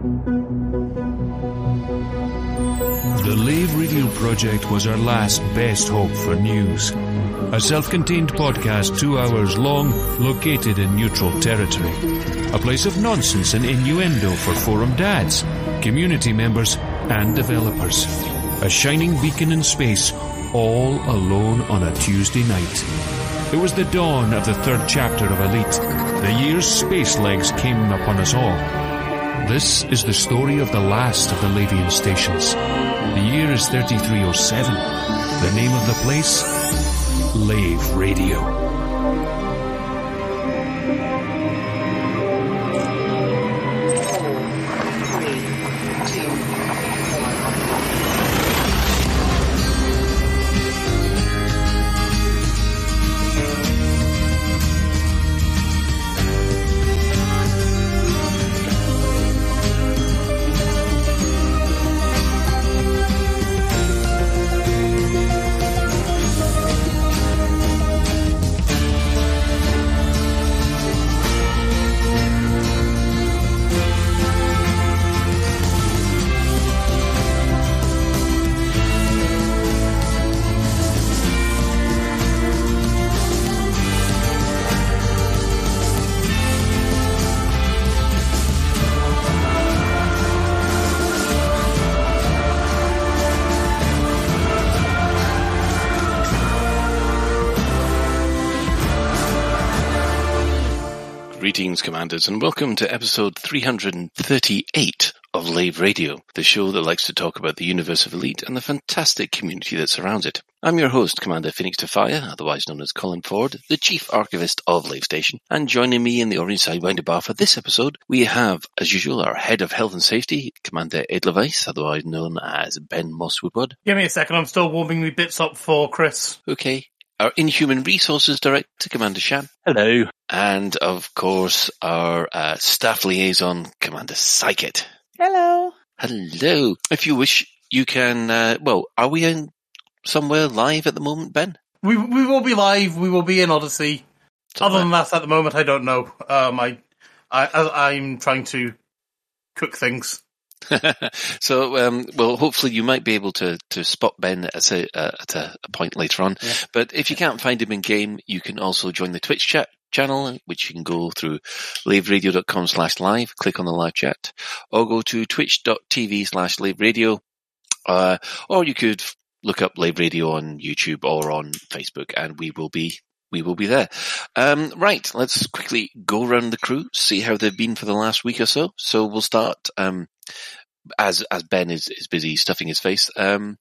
The Lave Radio Project was our last best hope for news. A self-contained podcast two hours long, located in neutral territory. A place of nonsense and innuendo for forum dads, community members, and developers. A shining beacon in space, all alone on a Tuesday night. It was the dawn of the third chapter of Elite. The year's space legs came upon us all. This is the story of the last of the Lavian stations. The year is 3307. The name of the place? Lave Radio. Greetings, Commanders, and welcome to episode 338 of Lave Radio, the show that likes to talk about the universe of Elite and the fantastic community that surrounds it. I'm your host, Commander Phoenix Tafire, otherwise known as Colin Ford, the Chief Archivist of Lave Station, and joining me in the Orange Sidewinder bar for this episode, we have, as usual, our Head of Health and Safety, Commander Ed Levice, otherwise known as Ben Moss Woodward. Give me a second, I'm still warming my bits up for Chris. Okay. Our Inhuman Resources Director, Commander Shan. Hello. And of course, our uh, staff liaison, Commander Psychit. Hello. Hello. If you wish, you can. Uh, well, are we in somewhere live at the moment, Ben? We we will be live. We will be in Odyssey. Other than that, at the moment, I don't know. Um, I, I I'm trying to cook things. so, um, well, hopefully you might be able to, to spot Ben at a, uh, at a, a, point later on. Yeah. But if you can't find him in game, you can also join the Twitch chat channel, which you can go through laveradio.com slash live, click on the live chat, or go to twitch.tv slash laveradio, uh, or you could look up Lave Radio on YouTube or on Facebook and we will be we will be there. Um, right, let's quickly go around the crew, see how they've been for the last week or so. So we'll start, um, as, as Ben is, is busy stuffing his face. Um.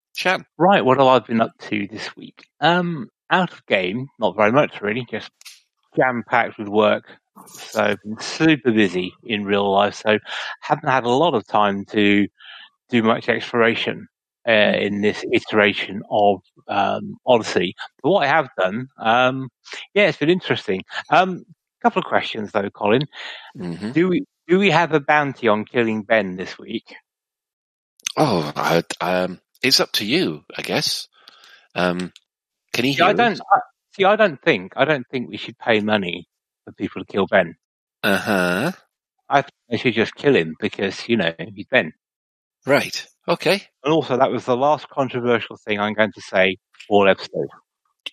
Right, what have I been up to this week? Um, out of game, not very much really, just jam packed with work. So super busy in real life, so haven't had a lot of time to do much exploration uh, in this iteration of um, Odyssey. But what I have done, um, yeah, it's been interesting. Um, couple of questions though, Colin. Mm-hmm. Do we do we have a bounty on killing Ben this week? Oh, I, um, it's up to you, I guess. Um, can he See, I hear don't? I, see. I don't think I don't think we should pay money for people to kill Ben. Uh huh. I think they should just kill him because you know he's Ben. Right. Okay. And also, that was the last controversial thing I'm going to say all episode.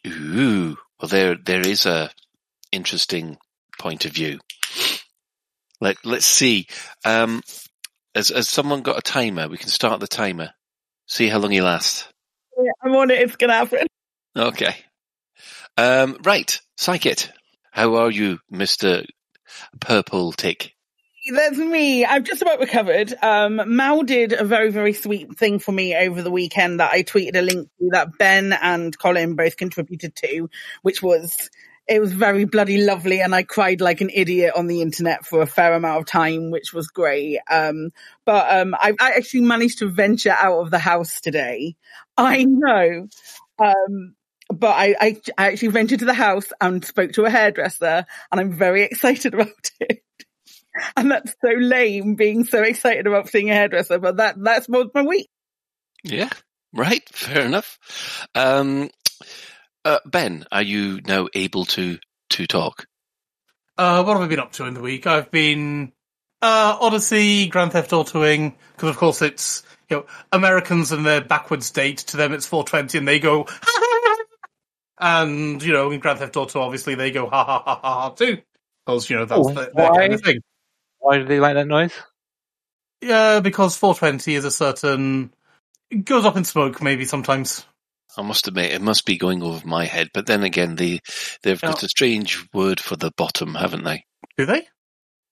Ooh. Well, there, there is a interesting point of view. Let, let's see. Um, has, has someone got a timer? We can start the timer. See how long he lasts. Yeah, I'm on it. It's gonna happen. Okay. Um, right. Psychit. How are you, Mr. Purple Tick? That's me. I've just about recovered. Um, Mal did a very, very sweet thing for me over the weekend that I tweeted a link to that Ben and Colin both contributed to, which was, it was very bloody lovely and I cried like an idiot on the internet for a fair amount of time, which was great. Um, but, um, I, I actually managed to venture out of the house today. I know. Um, but I, I, I actually ventured to the house and spoke to a hairdresser and I'm very excited about it. And that's so lame being so excited about seeing a hairdresser, but that, that's more my week. Yeah. Right. Fair enough. Um, uh, ben, are you now able to, to talk? Uh, what have I been up to in the week? I've been Uh, Odyssey, Grand Theft Autoing, because of course it's you know Americans and their backwards date. To them, it's 420, and they go. And you know, in Grand Theft Auto, obviously they go ha ha ha ha ha too, because you know that's Oh, the, their kind of thing. Why do they like that noise? Yeah, because 420 is a certain. It goes up in smoke, maybe sometimes. I must admit, it must be going over my head. But then again, they they've got oh. a strange word for the bottom, haven't they? Do they?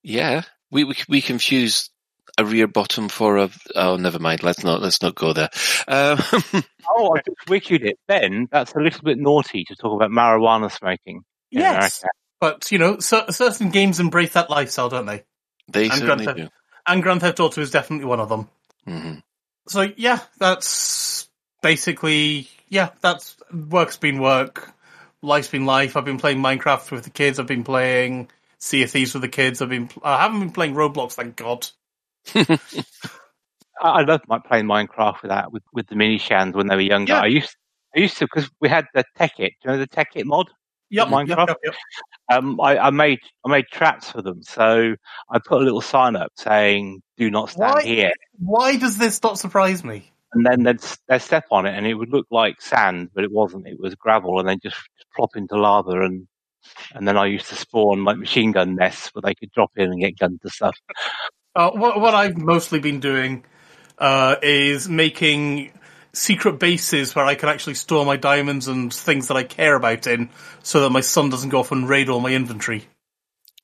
Yeah, we we we confuse a rear bottom for a. Oh, never mind. Let's not let's not go there. Um, Oh, I just wicked it. Ben, that's a little bit naughty to talk about marijuana smoking. in Yes. America. But, you know, cer- certain games embrace that lifestyle, don't they? they And certainly Grand do. And Grand Theft Auto is definitely one of them. hmm So, yeah, that's basically, yeah, that's, work's been work, life's been life. I've been playing Minecraft with the kids, I've been playing Sea of Thieves with the kids, I've been, I haven't been playing Roblox, thank God. I, I love my, playing Minecraft with that with, with the mini shans when they were younger. Yeah. I used I used to because we had the Tekkit. Do you know the Tekkit mod? Yep, yep, Minecraft? yep, yep. Um, I, I made I made traps for them, so I put a little sign up saying "Do not stand Why? here," Why does this not surprise me? and then they'd, they'd step on it, and it would look like sand, but it wasn't. It was gravel, and then just plop into lava, and and then I used to spawn like machine gun nests where they could drop in and get guns and stuff. Uh, what, what I've mostly been doing uh, is making secret bases where I can actually store my diamonds and things that I care about in, so that my son doesn't go off and raid all my inventory.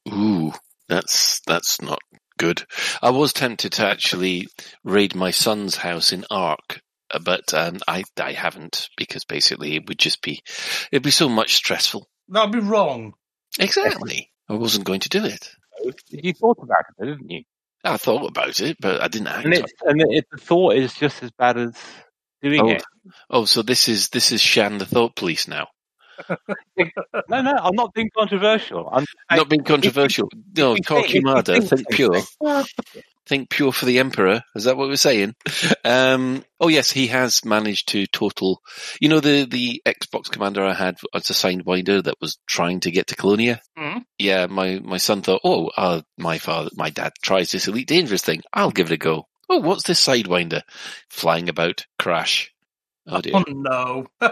Ooh, that's that's not good. I was tempted to actually raid my son's house in Ark, uh, but um, I I haven't because basically it would just be it'd be so much stressful. That'd be wrong. Exactly. I wasn't going to do it. You thought about it, didn't you? I thought about it, but I didn't act. And it's and it, the thought is just as bad as doing Oh. it. Oh, so this is this is Shan the Thought Police now. No, no, I'm not being controversial. I'm Not being controversial. No, if you think- you Torquemada, think think pure. Think pure for the Emperor. Is that what we're saying? Um, oh yes, he has managed to total. You know the the Xbox commander I had as a sidewinder that was trying to get to Colonia. Mhm. Yeah, my my son thought, oh, uh, my father, my dad tries this elite dangerous thing. I'll give it a go. Oh, what's this sidewinder? Flying about, crash. Oh dear. Oh no.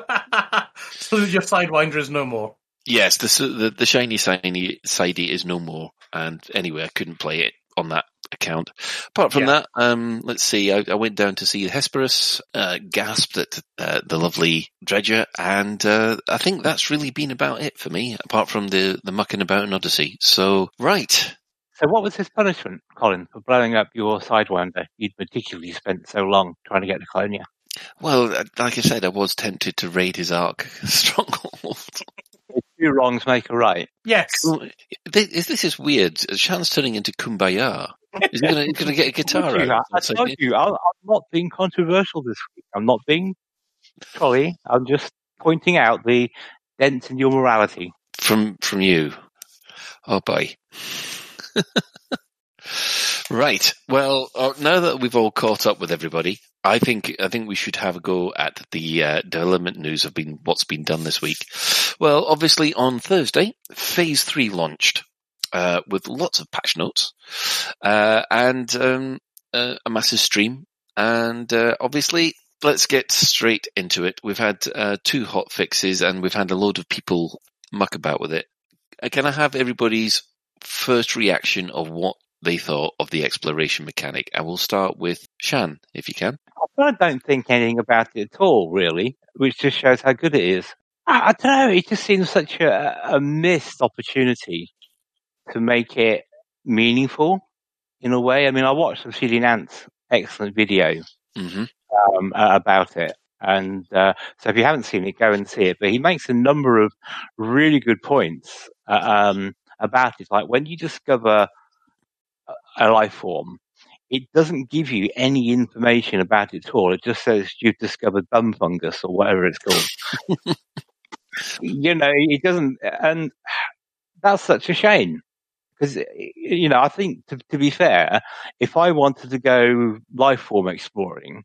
so your sidewinder is no more. Yes, the the, the shiny shiny sidey is no more, and anyway, I couldn't play it on that account. Apart from Yeah. that, um, let's see. I, I went down to see Hesperus, uh, gasped at uh, the lovely Dredger, and uh, I think that's really been about it for me. Apart from the the mucking about in Odyssey. So right, So, what was his punishment, Colin, for blowing up your sidewinder? You'd particularly spent so long trying to get to Colonia. Well, uh, like I said, I was tempted to raid his Ark stronghold. Two wrongs make a right. Yes. this, this is weird. Shan's turning into Kumbaya. Is he going to get a guitar I told you, out? I told you, I'm, I'm not being controversial this week. I'm not being trolley. I'm just pointing out the dent in your morality. from from you. Oh boy. right. Well, uh, now that we've all caught up with everybody, I think I think we should have a go at the uh, development news of been what's been done this week. Well, obviously on Thursday, Phase Three launched uh, with lots of patch notes uh, and um, uh, a massive stream, and uh, obviously. Let's get straight into it. We've had uh, two hot fixes and we've had a load of people muck about with it. Can I have everybody's first reaction of what they thought of the exploration mechanic? And we'll start with Shan, if you can. I don't think anything about it at all, really, which just shows how good it is. I, I don't know. It just seems such a, a missed opportunity to make it meaningful in a way. I mean, I watched Obsidian Ant's excellent video hmm um, uh, about it. And uh, so if you haven't seen it, go and see it. But he makes a number of really good points uh, um, about it. Like when you discover a- life form, it doesn't give you any information about it at all. It just says you've discovered bum fungus or whatever it's called. you know, it doesn't, and that's such a shame. Because, eh, you know, I think to, to be fair, if I wanted to go life form exploring,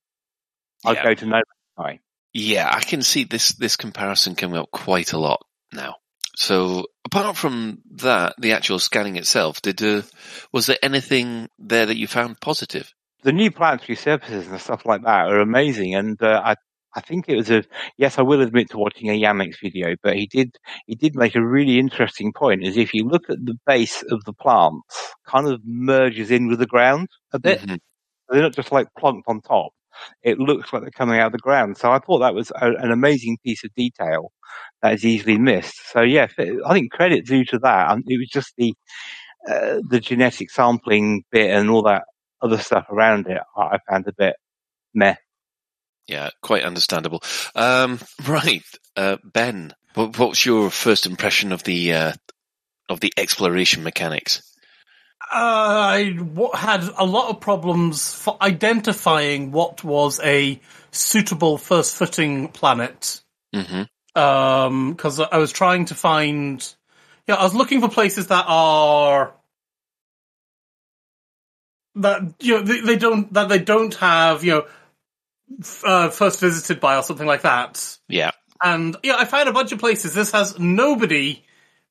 I'd Yeah. go to No Man's Sky. Yeah, I can see this, this comparison coming up quite a lot now. So apart from that, the actual scanning itself, did uh, was there anything there that you found positive? The new planetary surfaces and stuff like that are amazing, and uh, I I think it was a yes. I will admit to watching a Yamiks video, but he did he did make a really interesting point. Is if you look at the base of the plants, kind of merges in with the ground a bit. Mhm. They're not just like plunked on top. It looks like they're coming out of the ground. So I thought that was a, an amazing piece of detail that is easily missed. So yeah, I think credit due to that. Um, It was just the uh, the genetic sampling bit and all that other stuff around it. I found a bit meh. Yeah, quite understandable. Um, right, uh, Ben, what's your first impression of the uh, of the exploration mechanics? I w- had a lot of problems for identifying what was a suitable first footing planet. hmm Um, cause I was trying to find, yeah, I was looking for places that are, that, you know, they, they don't, that they don't have, you know, f- uh, first visited by or something like that. Yeah, And, yeah, I found a bunch of places. This has nobody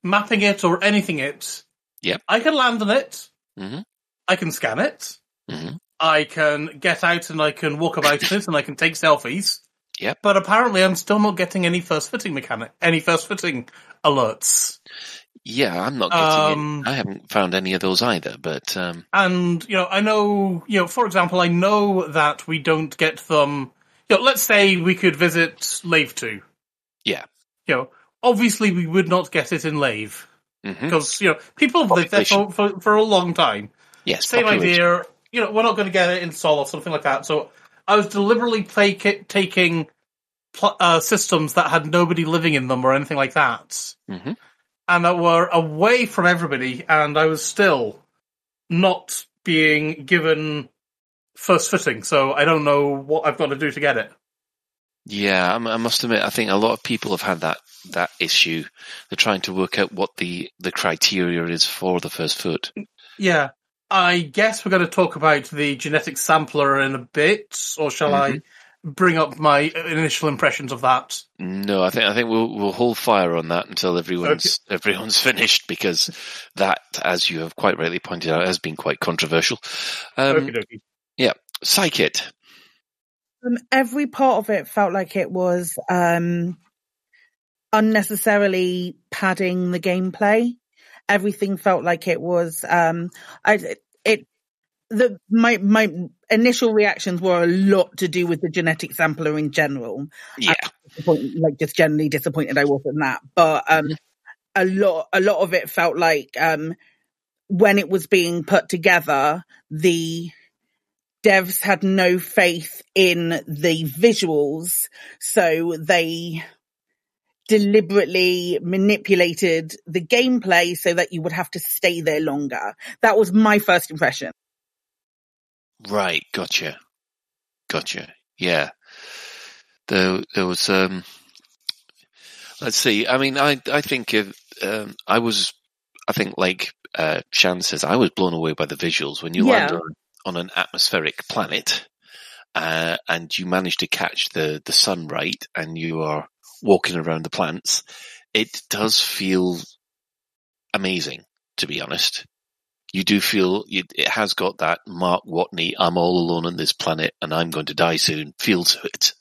mapping it or anything it. Yep. I can land on it. hmm I can scan it. hmm I can get out and I can walk about in it and I can take selfies. Yep. But apparently I'm still not getting any first footing mechanic, any first footing alerts. yeah. I'm not getting Um. I haven't found any of those either. But um, And, you know, I know, you know, for example, I know that we don't get them, you know, let's say we could visit Lave 2. Yeah. You know, obviously we would not get it in Lave. Because, you know, people have lived there for, for, for a long time. yes, same population. idea. You know, we're not going to get it in Sol or something like that. So I was deliberately take taking uh, systems that had nobody living in them or anything like that, Mhm. and that were away from everybody. And I was still not being given first footing. So I don't know what I've got to do to get it. Yeah, I'm- must admit, I think a lot of people have had that that issue. They're trying to work out what the the criteria is for the first foot. Yeah. I guess we're going to talk about the genetic sampler in a bit, or shall I bring up my initial impressions of that? No, I think I think we'll we'll hold fire on that until everyone's everyone's finished because that, as you have quite rightly pointed out, has been quite controversial. Um, dokie. Psychit, Um, every part of it felt like it was um, unnecessarily padding the gameplay. Everything felt like it was. Um, I it the my my initial reactions were a lot to do with the genetic sampler in general. yeah, like just generally disappointed I wasn't that, but um, a lot a lot of it felt like um, when it was being put together, the devs had no faith in the visuals, so they deliberately manipulated the gameplay so that you would have to stay there longer. That was my first impression. right, gotcha, gotcha. Yeah, there there was um. Let's see. I mean, I I think if, um, I was, I think like uh, Shan says, I was blown away by the visuals when you land on, on an atmospheric planet, uh, and you manage to catch the the sun right, and you are walking around the plants. It does feel amazing, to be honest. You do feel you, it has got that Mark Watney, I'm all alone on this planet and I'm going to die soon feel to it,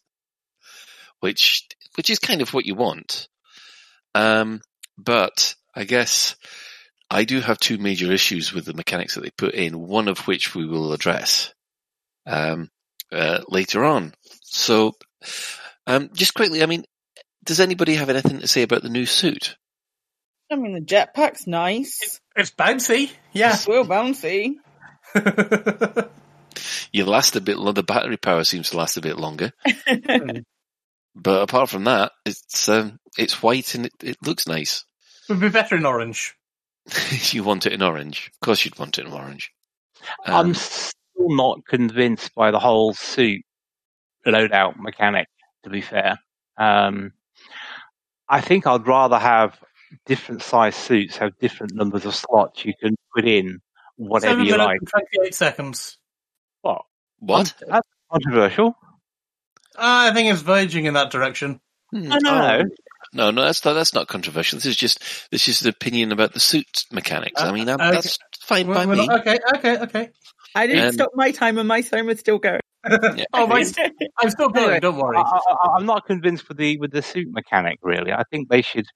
which which is kind of what you want. Um, but I guess I do have two major issues with the mechanics that they put in. One of which we will address um, uh, later on. So, um, just quickly, I mean, does anybody have anything to say about the new suit? I mean, the jetpack's nice. It's bouncy. Yeah. It's real bouncy. You last a bit. lo- The battery power seems to last a bit longer. But apart from that, it's um, it's white and it, it looks nice. Would be better in orange. you want it in orange, of course. You'd want it in orange. Um, I'm still not convinced by the whole suit loadout mechanic. To be fair, um, I think I'd rather have different size suits have different numbers of slots you can put in whatever Seven you like. Twenty-eight seconds. What? what? That's controversial. I think it's verging in that direction. Hmm, I know. No, no. That's not that's not controversial. This is just this is the opinion about the suit mechanics. I mean, I'm, Uh, okay. that's fine by We're me. not- okay, okay, okay. I didn't Um, stop my timer. My timer's still going. oh, mine's, I'm still going. Anyway, Don't worry. I, I, I'm not convinced with the with the suit mechanic. Really, I think they should.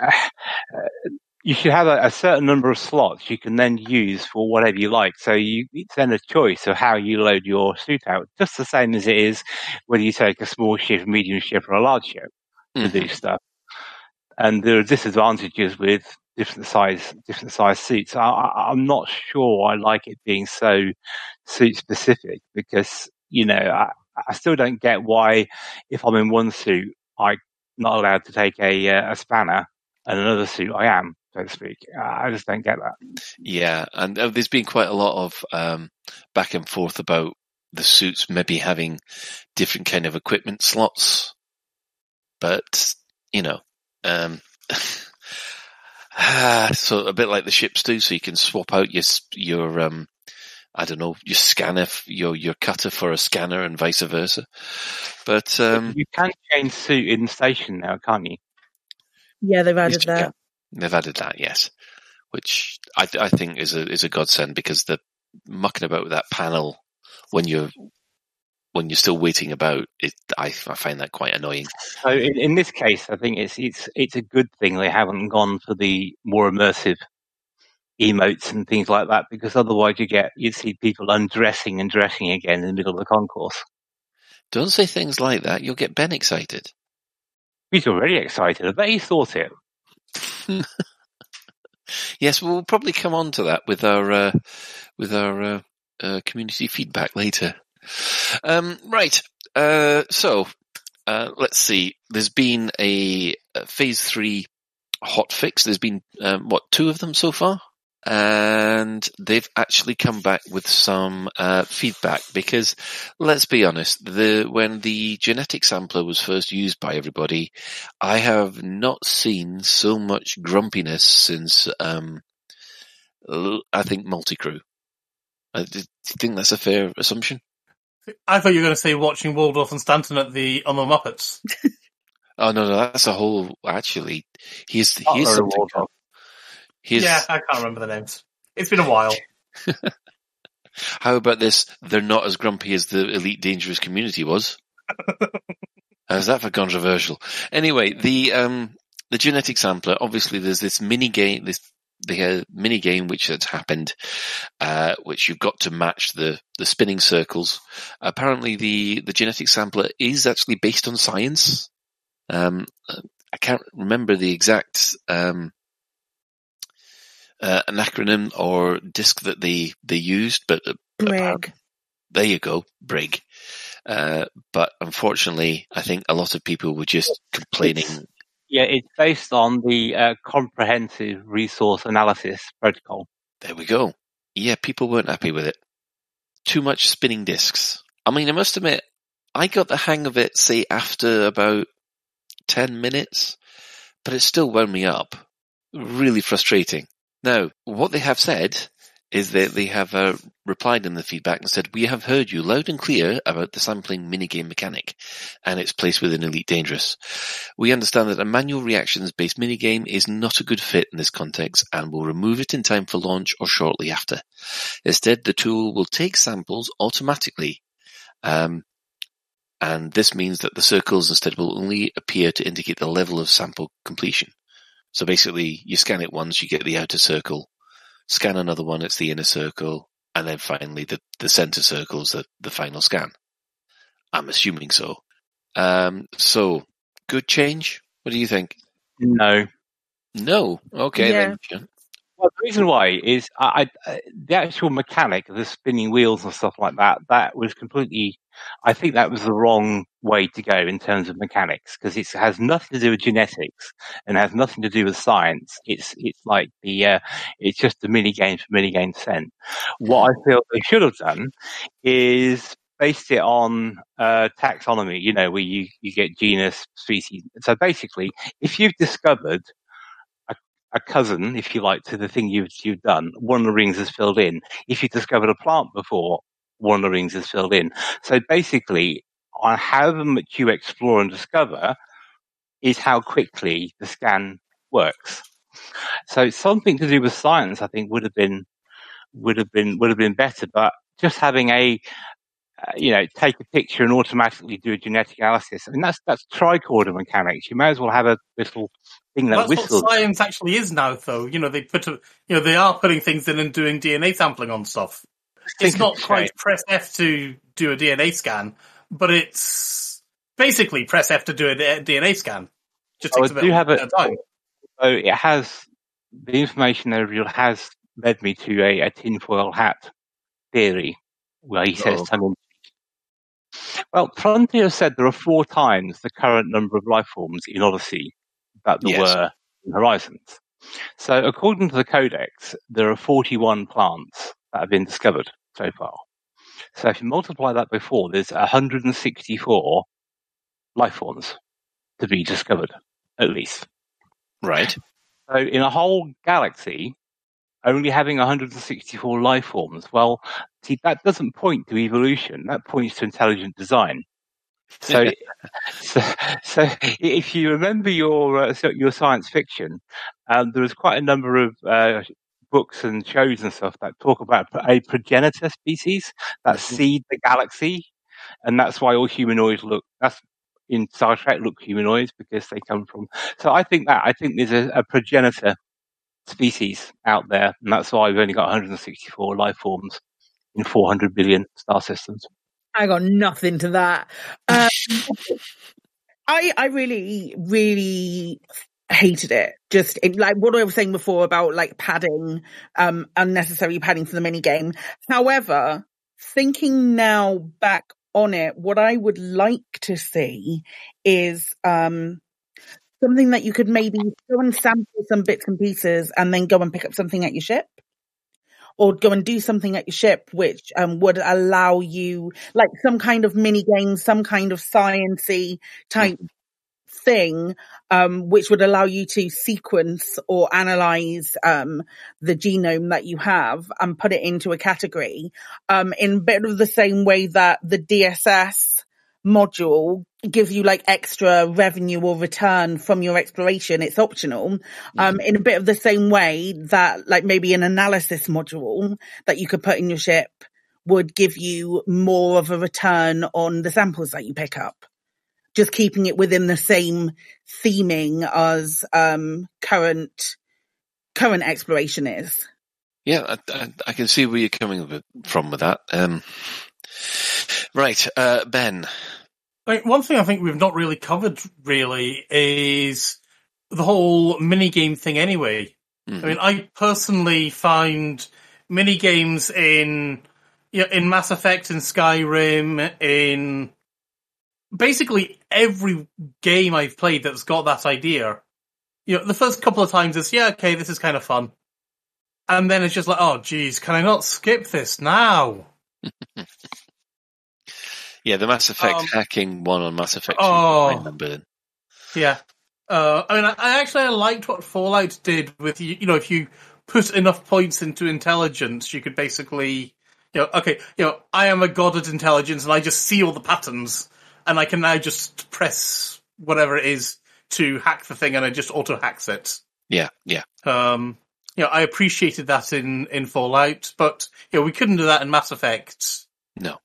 Uh, uh, you should have a, a certain number of slots you can then use for whatever you like. So you it's then a choice of how you load your suit out, just the same as it is whether you take a small ship, medium ship, or a large ship to Mhm. do stuff. And there are disadvantages with different size different size suits. I, I'm not sure I like it being so suit specific because you know I, I still don't get why if I'm in one suit I'm not allowed to take a uh, a spanner and another suit I am so to speak. I just don't get that. Yeah, and uh, there's been quite a lot of um, back and forth about the suits maybe having different kind of equipment slots, but you know, um, ah, so a bit like the ships do. So you can swap out your your um, I don't know, your scanner, your your cutter for a scanner, and vice versa. But um, you can change suit in station now, can't you? Yeah, they've added that. can. They've added that, yes, which I, I think is a is a godsend because the mucking about with that panel when you're when you're still waiting about it, I, I find that quite annoying. So in, in this case, I think it's it's it's a good thing they haven't gone for the more immersive emotes and things like that because otherwise you get you see people undressing and dressing again in the middle of the concourse. Don't say things like that; you'll get Ben excited. He's already excited. I bet he thought it. Yes, we'll probably come on to that with our uh, with our uh, uh, community feedback later. Um, right. Uh, so uh, let's see. There's been a, a phase three hot fix. There's been um, what two of them so far, and they've actually come back with some uh, feedback because let's be honest, the when the genetic sampler was first used by everybody, I have not seen so much grumpiness since um, I think multi-crew. You think that's a fair assumption? I thought you were going to say watching Waldorf and Stanton at the on the Muppets. Oh no, no, that's a whole. Actually, he's and something. Here's Yeah, I can't remember the names. It's been a while. how about this? They're not as grumpy as the Elite Dangerous community was. How's that for controversial? Anyway, the um the genetic sampler. Obviously, there's this mini game. This the uh, mini game which has happened, uh, which you've got to match the the spinning circles. Apparently, the the genetic sampler is actually based on science. Um, I can't remember the exact um, uh, an acronym or disc that they they used, but uh, Greg. there you go, Brig. Uh, but unfortunately, I think a lot of people were just complaining. Yeah, it's based on the uh, comprehensive resource analysis protocol. There we go. Yeah, people weren't happy with it. Too much spinning discs. I mean, I must admit, I got the hang of it, say, after about 10 minutes, but it still wound me up. Really frustrating. Now, what they have said is that they have uh, replied in the feedback and said, we have heard you loud and clear about the sampling minigame mechanic and its place within Elite Dangerous. We understand that a manual reactions based minigame is not a good fit in this context and will remove it in time for launch or shortly after. Instead, the tool will take samples automatically. Um, and this means that the circles instead will only appear to indicate the level of sample completion. So basically, you scan it once, you get the outer circle. Scan another one, it's the inner circle. And then finally, the, the center circle's the, the final scan. I'm assuming so. Um, so, good change? What do you think? No. No. Okay Yeah. then. Well, the reason why is I, I, the actual mechanic of the spinning wheels and stuff like that, that was completely, I think that was the wrong way to go in terms of mechanics because it has nothing to do with genetics and has nothing to do with science. It's, it's like the, uh, it's just the mini game for mini game sent. What I feel they should have done is based it on, uh, taxonomy, you know, where you, you get genus, species. So basically, if you've discovered a cousin, if you like, to the thing you've you've done. One of the rings is filled in. If you discovered a plant before, one of the rings is filled in. So basically, on however much you explore and discover, is how quickly the scan works. So something to do with science, I think, would have been would have been would have been better. But just having a uh, you know take a picture and automatically do a genetic analysis. I mean that's that's tricorder mechanics. You may as well have a little thing that That's whistles. what science actually is now, though. You know, they put, a, you know, they are putting things in and doing DNA sampling on stuff. It's not quite press F to do a DNA scan, but it's basically press F to do a DNA scan. Just Oh, takes I a bit do have a- time. So it has the information revealed has led me to a, a tinfoil hat theory, where he says in cheek. Well, Frontier said there are four times the current number of life forms in Odyssey that there Yes. were in Horizons. So according to the Codex, there are 41 plants that have been discovered so far. So if you multiply that by four, there's 164 life forms to be discovered, at least. Right. So in a whole galaxy, only having 164 life forms, well, see, that doesn't point to evolution. That points to intelligent design. So, so, so if you remember your uh, your science fiction, um, there was quite a number of uh, books and shows and stuff that talk about a progenitor species that Mhm. seed the galaxy, and that's why all humanoids look. That's in Star Trek look humanoids because they come from. So I think that I think there's a, a progenitor species out there, and that's why we've only got 164 life forms in 400 billion star systems. I got nothing to that. Um, I I really really hated it. Just it, like what I was saying before about like padding, um, unnecessary padding for the mini game. However, thinking now back on it, what I would like to see is um something that you could maybe go and sample some bits and pieces and then go and pick up something at your ship. Or go and do something at your ship, which um, would allow you, like some kind of mini game, some kind of sciency type thing, um, which would allow you to sequence or analyze um, the genome that you have and put it into a category, um, in a bit of the same way that the DSS module gives you like extra revenue or return from your exploration. It's optional. Um, in a bit of the same way that like maybe an analysis module that you could put in your ship would give you more of a return on the samples that you pick up. Just keeping it within the same theming as um, current current exploration is. Yeah, I, I, I can see where you're coming from with that. Um, right, uh, Ben. Like, one thing I think we've not really covered really is the whole mini game thing. Anyway, Mhm. I mean, I personally find mini games in yeah, in Mass Effect and Skyrim, in basically every game I've played that's got that idea. You know, the first couple of times it's yeah, okay, this is kind of fun, and then it's just like, oh, geez, can I not skip this now? Yeah, the Mass Effect Um, hacking one on Mass Effect Oh. I remember then. Yeah. Uh, I mean, I, I actually I liked what Fallout did with you. You know, if you put enough points into intelligence, you could basically, you know, okay, you know, I am a god at intelligence, and I just see all the patterns, and I can now just press whatever it is to hack the thing, and it just auto hacks it. Yeah, yeah. Um, you know, I appreciated that in in Fallout, but you know, we couldn't do that in Mass Effect. No.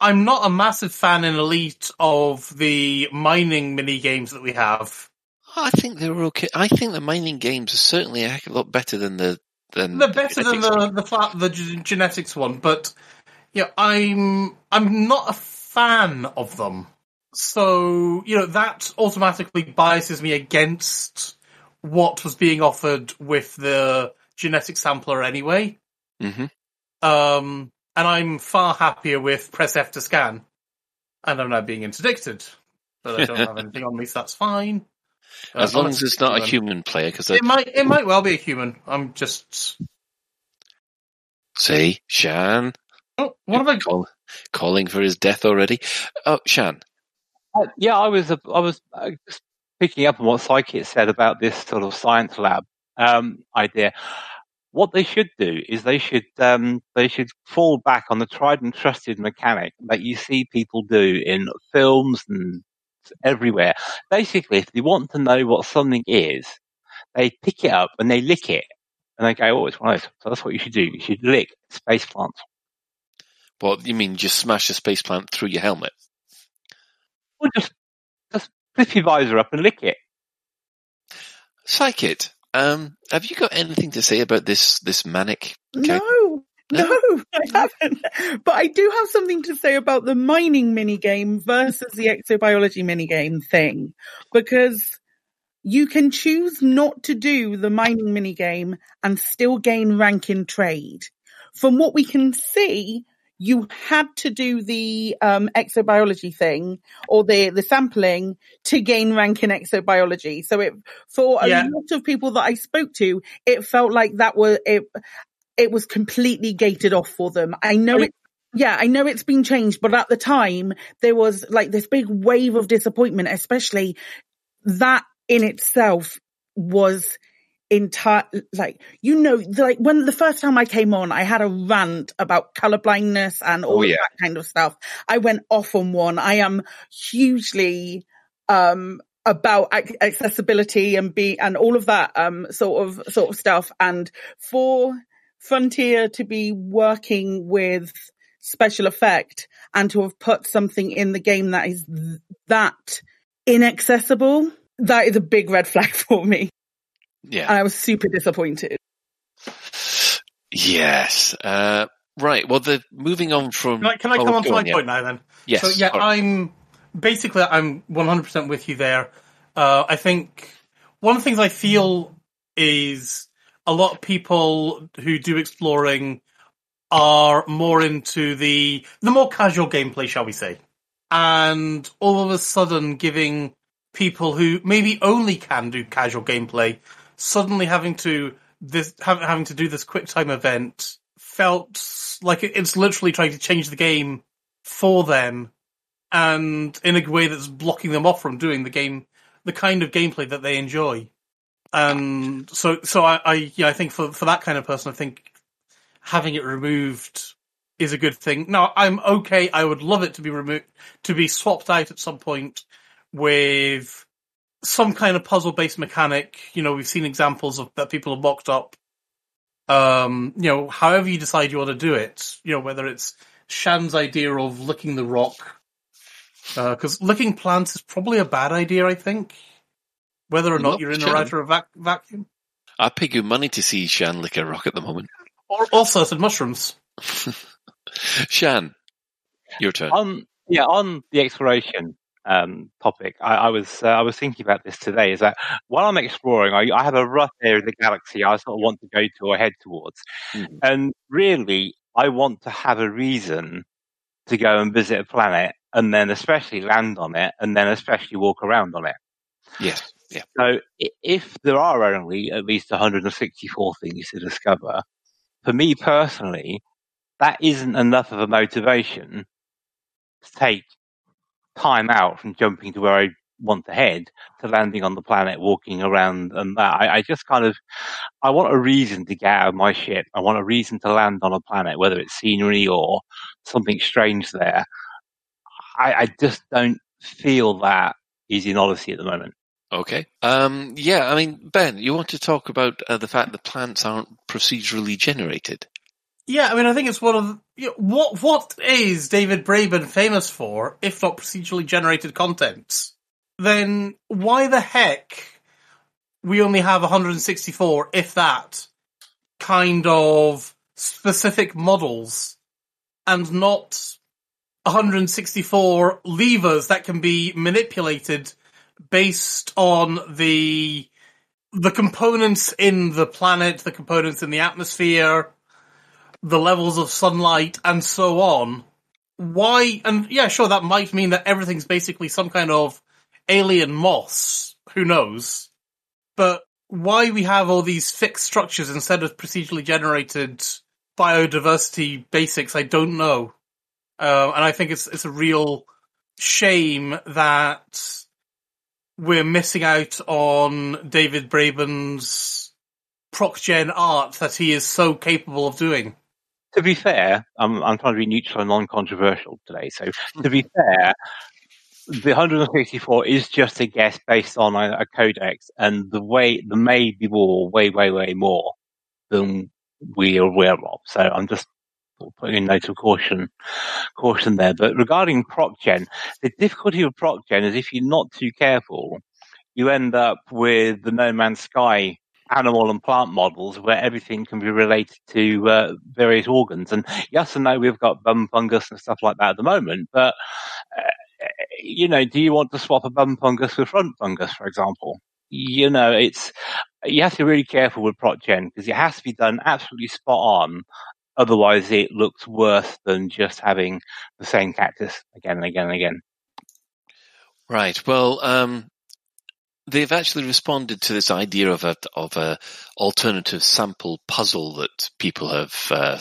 I'm not a massive fan in Elite of the mining mini games that we have. I think they were okay. I think the mining games are certainly a heck of a lot better than the than They're the better than genetics the the, flat, the g- genetics one, but yeah, I'm I'm not a fan of them. So you know that automatically biases me against what was being offered with the genetic sampler anyway. hmm Um, and I'm far happier with press F to scan. And I'm now being interdicted, but I don't have anything on me, so that's fine. Uh, As long as it's not a human. human player, because It might it might well be a human. I'm just say Shan oh, what have I call, calling for his death already. Oh, Shan. Uh, yeah, I was, uh, I was uh, just picking up on what Psychit said about this sort of science lab um, idea. What they should do is they should um, they should fall back on the tried and trusted mechanic that you see people do in films and everywhere. Basically, if they want to know what something is, they pick it up and they lick it. And they go, oh, it's one of those. So that's what you should do. You should lick space plants. What you mean? Just smash a space plant through your helmet? Or just, just flip your visor up and lick it. Psychit, um, have you got anything to say about this this manic? No, No? no, I haven't. But I do have something to say about the mining minigame versus the exobiology minigame thing. Because you can choose not to do the mining minigame and still gain rank in trade. From what we can see, you had to do the um, exobiology thing or the, the sampling to gain rank in exobiology. So it, for a Yeah. lot of people that I spoke to, it felt like that was, it, it was completely gated off for them. I know it, yeah, I know it's been changed, but at the time there was like this big wave of disappointment, especially that in itself was entire, like, you know, like when the first time I came on, I had a rant about color blindness and all Oh, yeah. that kind of stuff. I went off on one. I am hugely, um, about accessibility and be and all of that um sort of sort of stuff and for frontier to be working with special effect and to have put something in the game that is th- that inaccessible that is a big red flag for me Yeah. and i was super disappointed Yes. Uh, right. Well, the moving on from. Can I, can I oh, come on to go my yeah. point now then? Yes. So yeah, All right. I'm basically I'm 100% with you there. Uh, I think one of the things I feel is a lot of people who do exploring are more into the the more casual gameplay, shall we say? And all of a sudden, giving people who maybe only can do casual gameplay suddenly having to this having to do this quick time event felt like it's literally trying to change the game for them and in a way that's blocking them off from doing the game the kind of gameplay that they enjoy. And so so i, I yeah i think for for that kind of person i think having it removed is a good thing. Now i'm okay. I would love it to be removed to be swapped out at some point with some kind of puzzle based mechanic you know we've seen examples of that people have mocked up um, you know, however you decide you want to do it, you know, whether it's Shan's idea of licking the rock, because licking plants is probably a bad idea, I think. Whether or not Not you're in a Shan. right or a vac- vacuum, I pay good money to see Shan lick a rock at the moment. or or certain mushrooms. Shan, your turn. On yeah, on the exploration um, topic, I, I was uh, I was thinking about this today. Is that while I'm exploring, I, I have a rough area of the galaxy I sort of want to go to or head towards, Mhm. and really, I want to have a reason to go and visit a planet, and then especially land on it, and then especially walk around on it. Yes. Yeah. So if there are only at least 164 things to discover, for me personally, that isn't enough of a motivation to take time out from jumping to where I want to head to landing on the planet, walking around and that. I, I just kind of, I want a reason to get out of my ship. I want a reason to land on a planet, whether it's scenery or something strange there. I, I just don't feel that is in Odyssey at the moment. Okay. Um, yeah, I mean, Ben, you want to talk about uh, the fact that plants aren't procedurally generated? Yeah, I mean, I think it's one of you know, what what is David Braben famous for, if not procedurally generated content? Then why the heck we only have 164, if that, kind of specific models, and not 164 levers that can be manipulated based on the the components in the planet, the components in the atmosphere, the levels of sunlight and so on. Why? And yeah, sure, that might mean that everything's basically some kind of alien moss. Who knows? But why we have all these fixed structures instead of procedurally generated biodiversity basics, I don't know. Uh, and I think it's it's a real shame that we're missing out on David Braben's proc-gen art that he is so capable of doing. To be fair, I'm, I'm trying to be neutral and non-controversial today. So to be fair, the 164 is just a guess based on a, a codex, and the way the may be more, way, way, way more than we are aware of. So I'm just putting a note of caution, caution there. But regarding ProcGen, the difficulty with ProcGen is if you're not too careful, you end up with the No Man's Sky animal and plant models where everything can be related to uh, various organs. And yes and no, we've got bum fungus and stuff like that at the moment, but uh, you know, do you want to swap a bum fungus with front fungus, for example? You know, it's you have to be really careful with ProcGen because it has to be done absolutely spot on. Otherwise, it looks worse than just having the same cactus again and again and again. Right. Well, um, they've actually responded to this idea of a of a alternative sample puzzle that people have uh,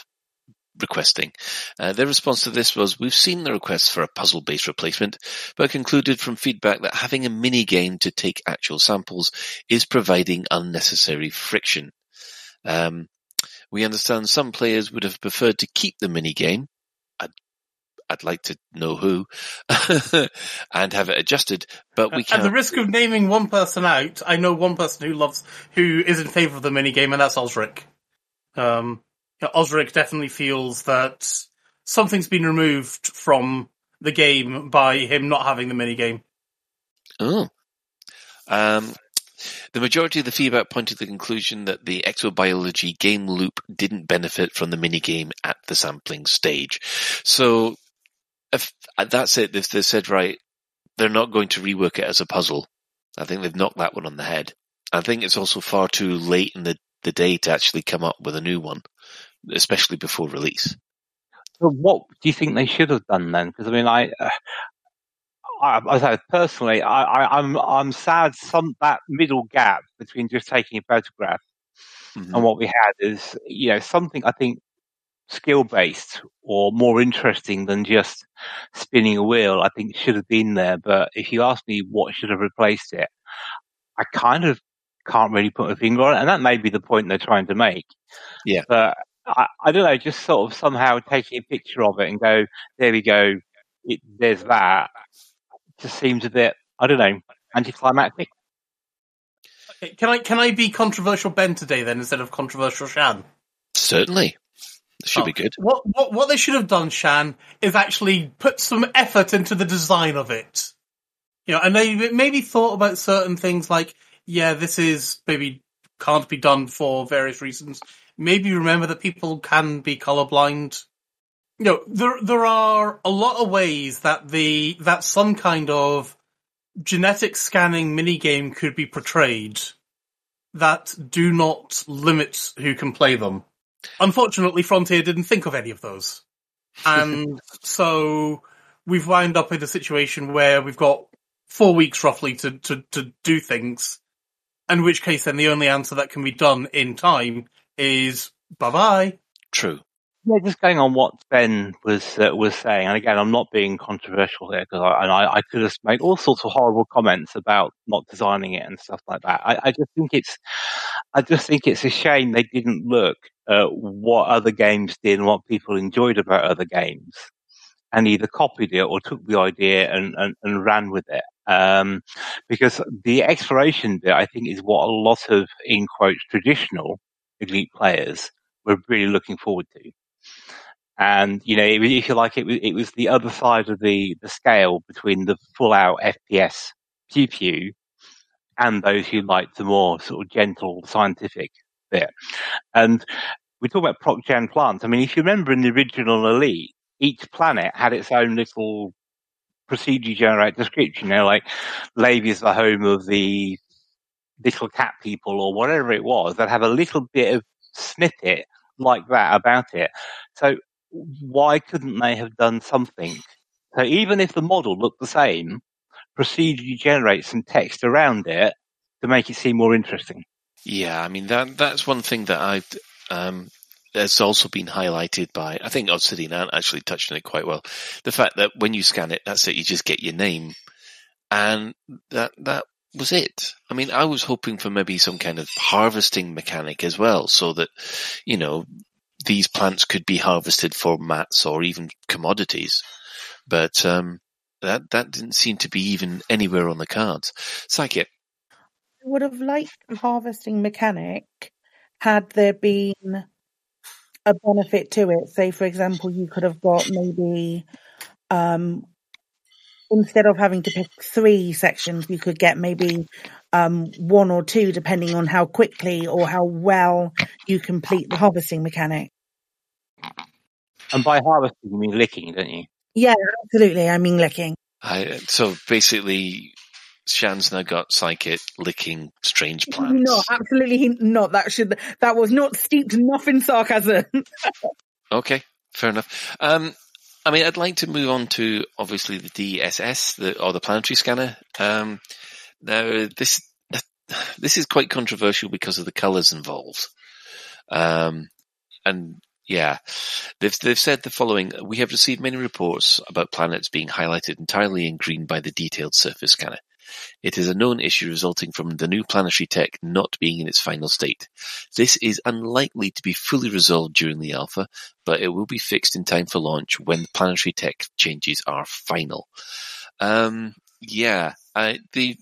requesting. Uh, their response to this was, we've seen the request for a puzzle-based replacement, but concluded from feedback that having a mini game to take actual samples is providing unnecessary friction. Um, we understand some players would have preferred to keep the mini game. I'd, like to know who and have it adjusted, but we can't. At the risk of naming one person out, I know one person who loves, who is in favour of the mini game, and that's Osric. Um, Osric definitely feels that something's been removed from the game by him not having the mini game. Oh. Um, the majority of the feedback pointed to the conclusion that the exobiology game loop didn't benefit from the minigame at the sampling stage. So if that's it, if they said, right, they're not going to rework it as a puzzle, I think they've knocked that one on the head. I think it's also far too late in the, the day to actually come up with a new one especially before release. So what do you think they should have done then? Because I mean, I, uh, I, I personally, I, I, am I'm, I'm sad some that middle gap between just taking a photograph mm-hmm. and what we had is you know something I think skill based or more interesting than just spinning a wheel. I think should have been there. But if you ask me what should have replaced it, I kind of can't really put a finger on it, and that may be the point they're trying to make. Yeah. But I, I, don't know, just sort of somehow taking a picture of it and go, there we go, it, there's that, just seems a bit, I don't know, anticlimactic. Okay, can I can I be controversial Ben today then instead of controversial Shan? Certainly. Should oh, be good. What, what what they should have done, Shan, is actually put some effort into the design of it. You know, and they maybe thought about certain things like, yeah, this is maybe can't be done for various reasons maybe remember that people can be colorblind. You know, there there are a lot of ways that the that some kind of genetic scanning minigame could be portrayed that do not limit who can play them. Unfortunately, Frontier didn't think of any of those. And so we've wound up in a situation where we've got four weeks roughly to, to, to do things. In which case then the only answer that can be done in time is bye bye. True. Yeah, just going on what Ben was uh, was saying, and again, I'm not being controversial here because I, and I, I, could have made all sorts of horrible comments about not designing it and stuff like that. I, I just think it's, I just think it's a shame they didn't look at what other games did and what people enjoyed about other games, and either copied it or took the idea and, and, and ran with it. Um, because the exploration bit, I think, is what a lot of in quotes traditional elite players were really looking forward to. And, you know, if you like, it it was the other side of the, the scale between the full out FPS pew pew and those who liked the more sort of gentle scientific bit. And we talk about ProcGen plants. I mean, if you remember in the original Elite, each planet had its own little procedure generate description. You know, like Levy is the home of the little cat people or whatever it was that have a little bit of snippet like that about it. So why couldn't they have done something? So even if the model looked the same, procedurally generate some text around it to make it seem more interesting. Yeah, I mean that that's one thing that I've um, that's also been highlighted by I think Obsidian actually touched on it quite well. The fact that when you scan it, that's it, you just get your name, and that that was it. I mean, I was hoping for maybe some kind of harvesting mechanic as well, so that, you know, these plants could be harvested for mats or even commodities. But, um, that that didn't seem to be even anywhere on the cards. Psychit. I would have liked a harvesting mechanic had there been a benefit to it. Say, for example, you could have got maybe um, instead of having to pick three sections, you could get maybe um, one or two, depending on how quickly or how well you complete the harvesting mechanic. And by harvesting, you mean licking, don't you? Yeah, absolutely. I mean licking. I, so basically, Shan's now got Psychit licking strange plants. No, absolutely not. That should that was not steeped enough in sarcasm. okay, fair enough. Um, I mean, I'd like to move on to obviously the DSS, the, or the planetary scanner. Um, now this this is quite controversial because of the colours involved. Um, and yeah, they've they've said the following: We have received many reports about planets being highlighted entirely in green by the detailed surface scanner. It is a known issue resulting from the new planetary tech not being in its final state. This is unlikely to be fully resolved during the alpha, but it will be fixed in time for launch when the planetary tech changes are final. Um, yeah, I, the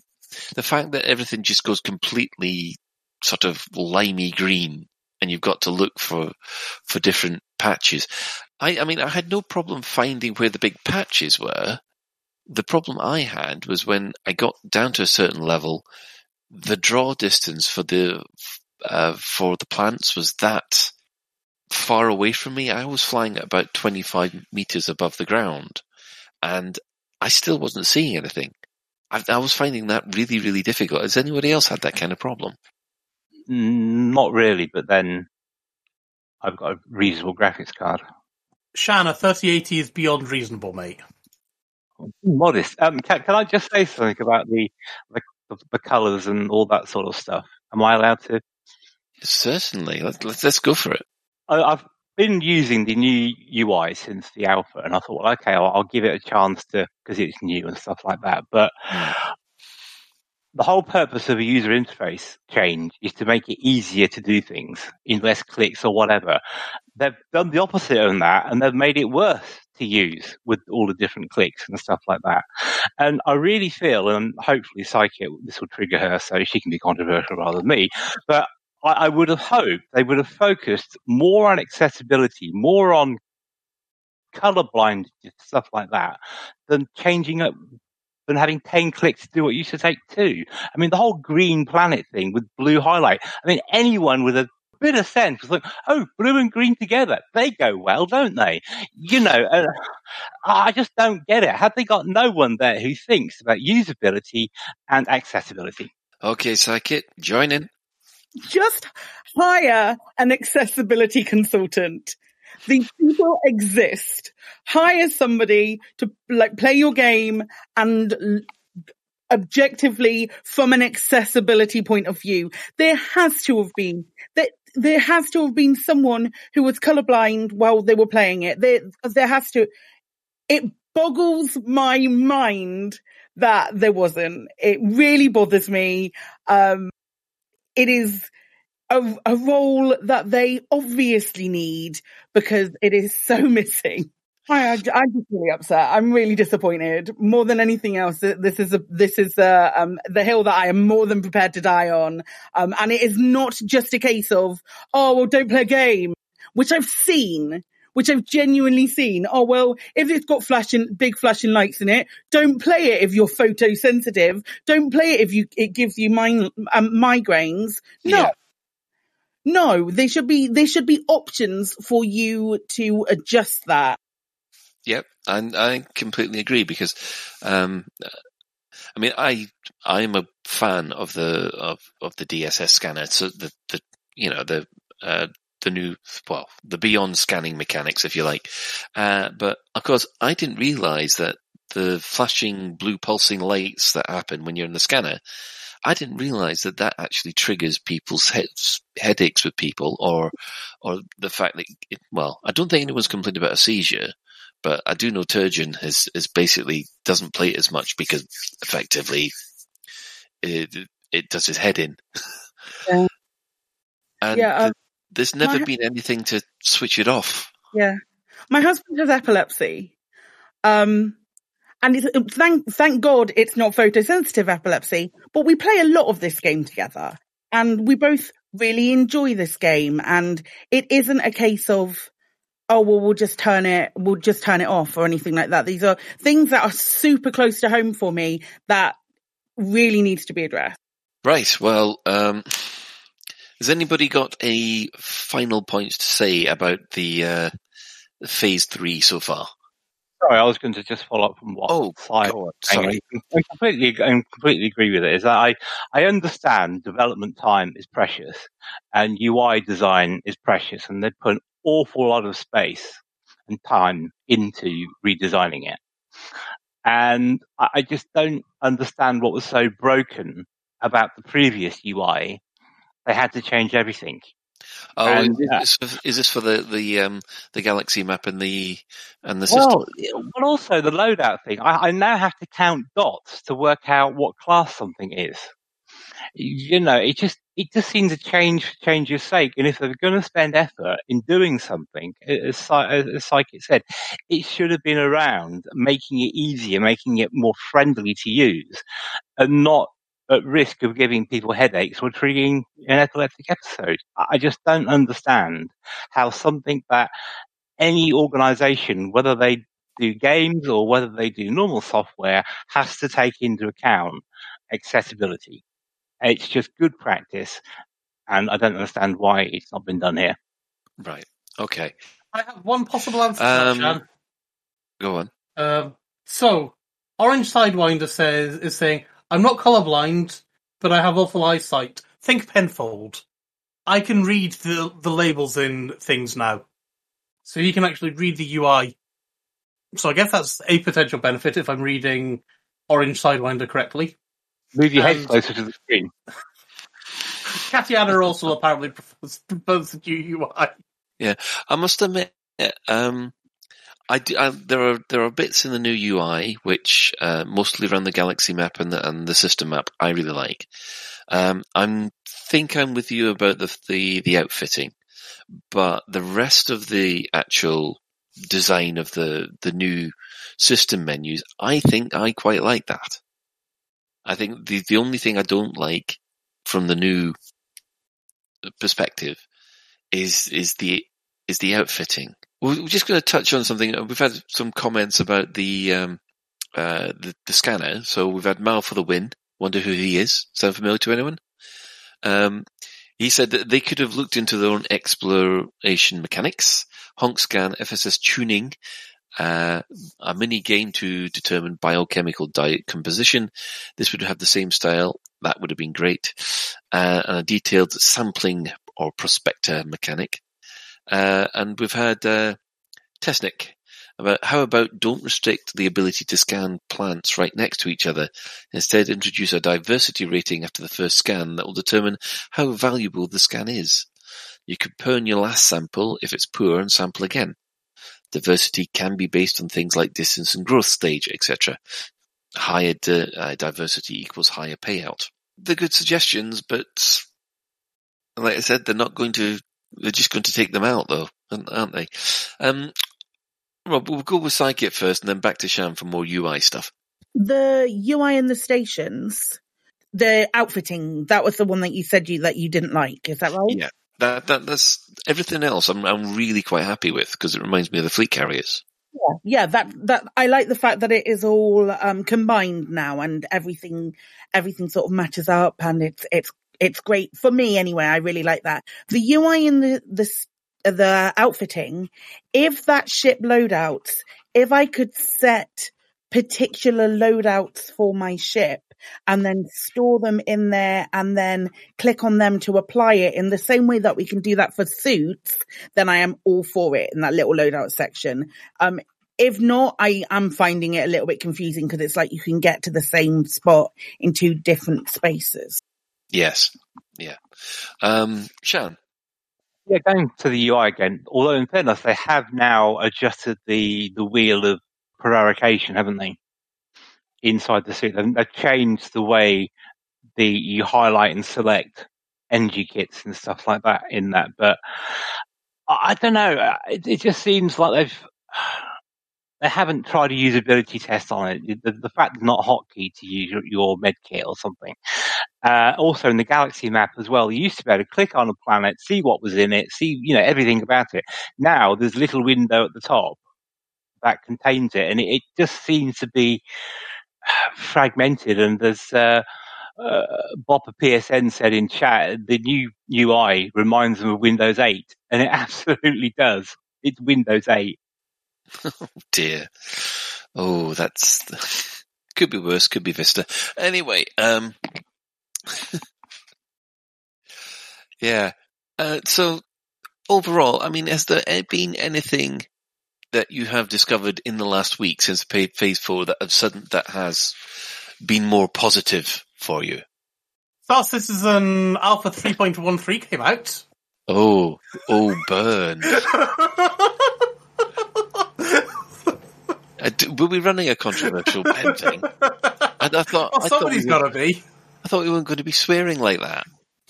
the fact that everything just goes completely sort of limey green and you've got to look for for different patches. I, I mean, I had no problem finding where the big patches were. The problem I had was when I got down to a certain level, the draw distance for the uh, for the plants was that far away from me. I was flying at about 25 meters above the ground and I still wasn't seeing anything. I, I was finding that really, really difficult. Has anybody else had that kind of problem? Not really, but then I've got a reasonable graphics card. Shan, a 3080 is beyond reasonable, mate. Modest. Um, can, can I just say something about the the, the colours and all that sort of stuff? Am I allowed to? Certainly. Let's, let's, let's go for it. I, I've been using the new UI since the alpha, and I thought, well, okay, I'll, I'll give it a chance to because it's new and stuff like that. But the whole purpose of a user interface change is to make it easier to do things in less clicks or whatever. They've done the opposite of that, and they've made it worse to use with all the different clicks and stuff like that. And I really feel, and hopefully Psyche, this will trigger her so she can be controversial rather than me, but I, I would have hoped they would have focused more on accessibility, more on colorblind stuff like that, than changing up than having 10 clicks to do what used to take two. I mean, the whole green planet thing with blue highlight. I mean, anyone with a bit of sense was like, oh, blue and green together. They go well, don't they? You know, uh, I just don't get it. Have they got no one there who thinks about usability and accessibility? Okay, Psychit, join in. Just hire an accessibility consultant. These people exist. Hire somebody to like play your game and objectively from an accessibility point of view. There has to have been there, there has to have been someone who was colorblind while they were playing it. There, there has to, it boggles my mind that there wasn't. It really bothers me. Um, it is a, a role that they obviously need because it is so missing. I, I, I'm just really upset. I'm really disappointed. More than anything else, this is a, this is uh um, the hill that I am more than prepared to die on. Um, and it is not just a case of, oh, well, don't play a game, which I've seen, which I've genuinely seen. Oh, well, if it's got flashing, big flashing lights in it, don't play it if you're photosensitive. Don't play it if you, it gives you min- um, migraines. No. Yeah. No, there should be, there should be options for you to adjust that. Yep, and I completely agree because, um, I mean, I I'm a fan of the of, of the DSS scanner. So the the you know the uh, the new well the beyond scanning mechanics, if you like. Uh, but of course, I didn't realize that the flashing blue pulsing lights that happen when you're in the scanner. I didn't realize that that actually triggers people's heads, headaches with people, or or the fact that it, well, I don't think anyone's complained about a seizure, but I do know Turgeon is is basically doesn't play it as much because effectively it it does his head in. Yeah. and Yeah, um, there's never been anything to switch it off. Yeah. My husband has epilepsy. Um, and thank thank God it's not photosensitive epilepsy. But we play a lot of this game together, and we both really enjoy this game. And it isn't a case of oh well we'll just turn it we'll just turn it off or anything like that. These are things that are super close to home for me that really needs to be addressed. Right. Well, um, has anybody got any final points to say about the uh, phase three so far? Sorry, I was going to just follow up from what Oh, I, go on. Sorry. I completely, I completely agree with it. Is that I, I understand development time is precious, and UI design is precious, and they put an awful lot of space and time into redesigning it. And I, just don't understand what was so broken about the previous UI. They had to change everything. Oh, And, is, uh, this for, is this for the the um, the galaxy map and the and the system? Well, also the loadout thing. I, I now have to count dots to work out what class something is. You know, it just it just seems a change for change's sake. And if they're going to spend effort in doing something, as, as Psychit said, it should have been around making it easier, making it more friendly to use, and not at risk of giving people headaches or triggering an epileptic episode. I just don't understand how something that any organization, whether they do games or whether they do normal software, has to take into account accessibility. It's just good practice, and I don't understand why it's not been done here. Right. Okay. I have one possible answer to that, Um, Shan. Go on. Um, so, Orange Sidewinder says is saying, "I'm not colorblind, but I have awful eyesight. Think Penfold. I can read the the labels in things now, so you can actually read the UI. So I guess that's a potential benefit if I'm reading Orange Sidewinder correctly. Move your head closer to the screen. Katiana also apparently prefers, prefers the new UI. Yeah. I must admit, um, I, do, I there are there are bits in the new UI which uh, mostly around the galaxy map and the and the system map I really like. Um, I'm think I'm with you about the the the outfitting, but the rest of the actual design of the the new system menus, I think I quite like that. I think the the only thing I don't like from the new perspective is is the is the outfitting. We're just going to touch on something. We've had some comments about the um, uh, the, the scanner. So we've had Mal for the win. Wonder who he is. Sound familiar to anyone? Um, he said that they could have looked into their own exploration mechanics, honk scan, FSS tuning, uh, a mini game to determine biochemical diet composition. This would have the same style. That would have been great. Uh, and a detailed sampling or prospector mechanic. Uh, and we've had uh, Tesnick about how about don't restrict the ability to scan plants right next to each other. Instead, introduce a diversity rating after the first scan that will determine how valuable the scan is. You could burn your last sample if it's poor and sample again. Diversity can be based on things like distance and growth stage, etc. Higher di- uh, diversity equals higher payout. They're good suggestions, but like I said, they're not going to. They're just going to take them out, though, aren't they? Um, Rob, we'll go with Psychit first, and then back to Shan for more UI stuff. The UI in the stations, the outfitting, that was the one that you said you that you didn't like. Is that right? Yeah. That, that that's everything else. I'm I'm really quite happy with because it reminds me of the fleet carriers. yeah yeah, that that i like the fact that it is all um combined now and everything everything sort of matches up and it's it's it's great for me anyway i really like that the ui in the the the outfitting if that ship loadouts if i could set particular loadouts for my ship and then store them in there and then click on them to apply it in the same way that we can do that for suits then i am all for it in that little loadout section um if not, I am finding it a little bit confusing because it's like you can get to the same spot in two different spaces. Yes. Yeah. Um, Shan. Yeah, going to the UI again. Although in fairness, they have now adjusted the the wheel of prevarication, haven't they? Inside the suit, and they've changed the way the you highlight and select NG kits and stuff like that in that. But I, I don't know. It, it just seems like they've they haven't tried a usability test on it. The, the fact it's not hotkey to use your, your med kit or something. Uh, also in the galaxy map as well, you used to be able to click on a planet, see what was in it, see, you know, everything about it. Now there's a little window at the top that contains it and it, it just seems to be fragmented and there's, uh, uh, Bob PSN said in chat, the new UI reminds them of Windows 8, and it absolutely does. It's Windows 8. Oh dear. Oh, that's could be worse. Could be Vista. Anyway, um, yeah. Uh, so overall, I mean, has there been anything that you have discovered in the last week since Phase Four that have sudden that has been more positive for you? Star Citizen Alpha 3.13 came out. Oh, oh, burn. Uh, were we running a controversial Ben thing? I, I thought. Oh, somebody's we got to be. I thought we weren't going to be swearing like that.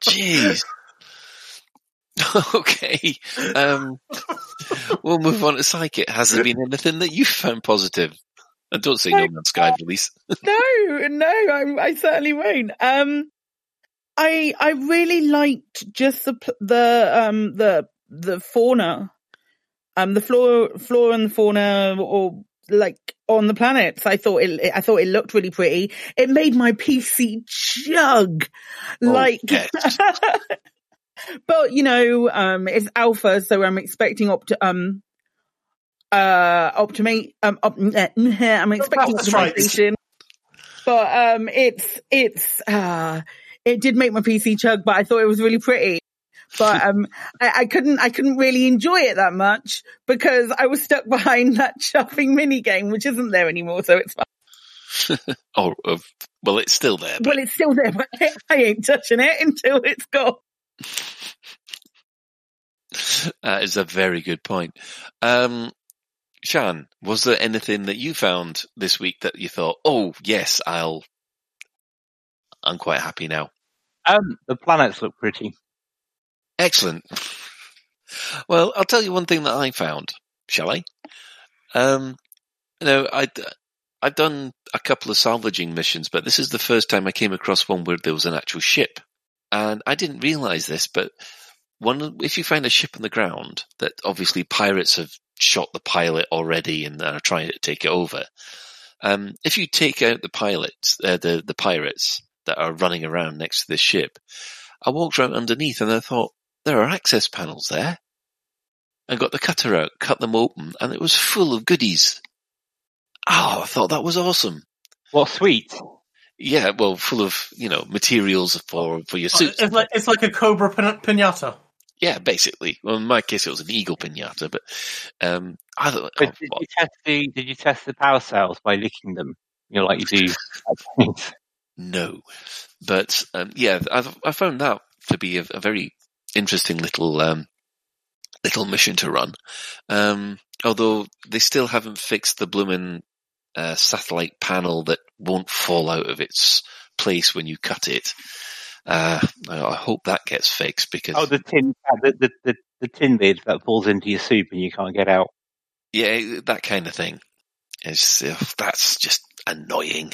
Jeez. okay. Um, we'll move on to Psychit. Has there been anything that you found positive? And don't say No Man's Sky, please. no, no, I, I certainly won't. Um, I I really liked just the the um the the fauna um, the flora, flora and fauna or like on the planets. I thought it, I thought it looked really pretty. It made my PC chug. Oh, like, yes. but you know, um, it's alpha, so I'm expecting opt, um, uh, optimate, um, op- I'm expecting optimization. But, um, it's, it's, uh, it did make my PC chug, but I thought it was really pretty but um, I, I, couldn't I couldn't really enjoy it that much because I was stuck behind that shopping mini game, which isn't there anymore. So it's fine. oh, uh, well, it's still there. But... Well, it's still there, but I ain't touching it until it's gone. That is a very good point. Um, Shan, was there anything that you found this week that you thought, oh yes, I'll, I'm quite happy now? Um, the planets look pretty. Excellent. Well, I'll tell you one thing that I found, shall I? Um, you know, I, I've done a couple of salvaging missions, but this is the first time I came across one where there was an actual ship. And I didn't realize this, but one, if you find a ship on the ground that obviously pirates have shot the pilot already and are trying to take it over. Um, if you take out the pilots, uh, the, the pirates that are running around next to this ship, I walked around underneath and I thought, there are access panels there. I got the cutter out, cut them open, and it was full of goodies. Oh, I thought that was awesome. What sweet? Yeah, well, full of you know materials for for your suit. It's like it's like a cobra pin- pinata. Yeah, basically. Well, in my case, it was an eagle pinata, but um, I thought. But oh, did you test the Did you test the power cells by licking them? You know, like you do. No, but um, yeah, I, I found that to be a, a very interesting little um, little mission to run. Um, although they still haven't fixed the blooming uh, satellite panel that won't fall out of its place when you cut it. Uh, I I hope that gets fixed because oh, the tin, the, the, the, the tin lid that falls into your soup and you can't get out. yeah, that kind of thing. It's uh, that's just annoying.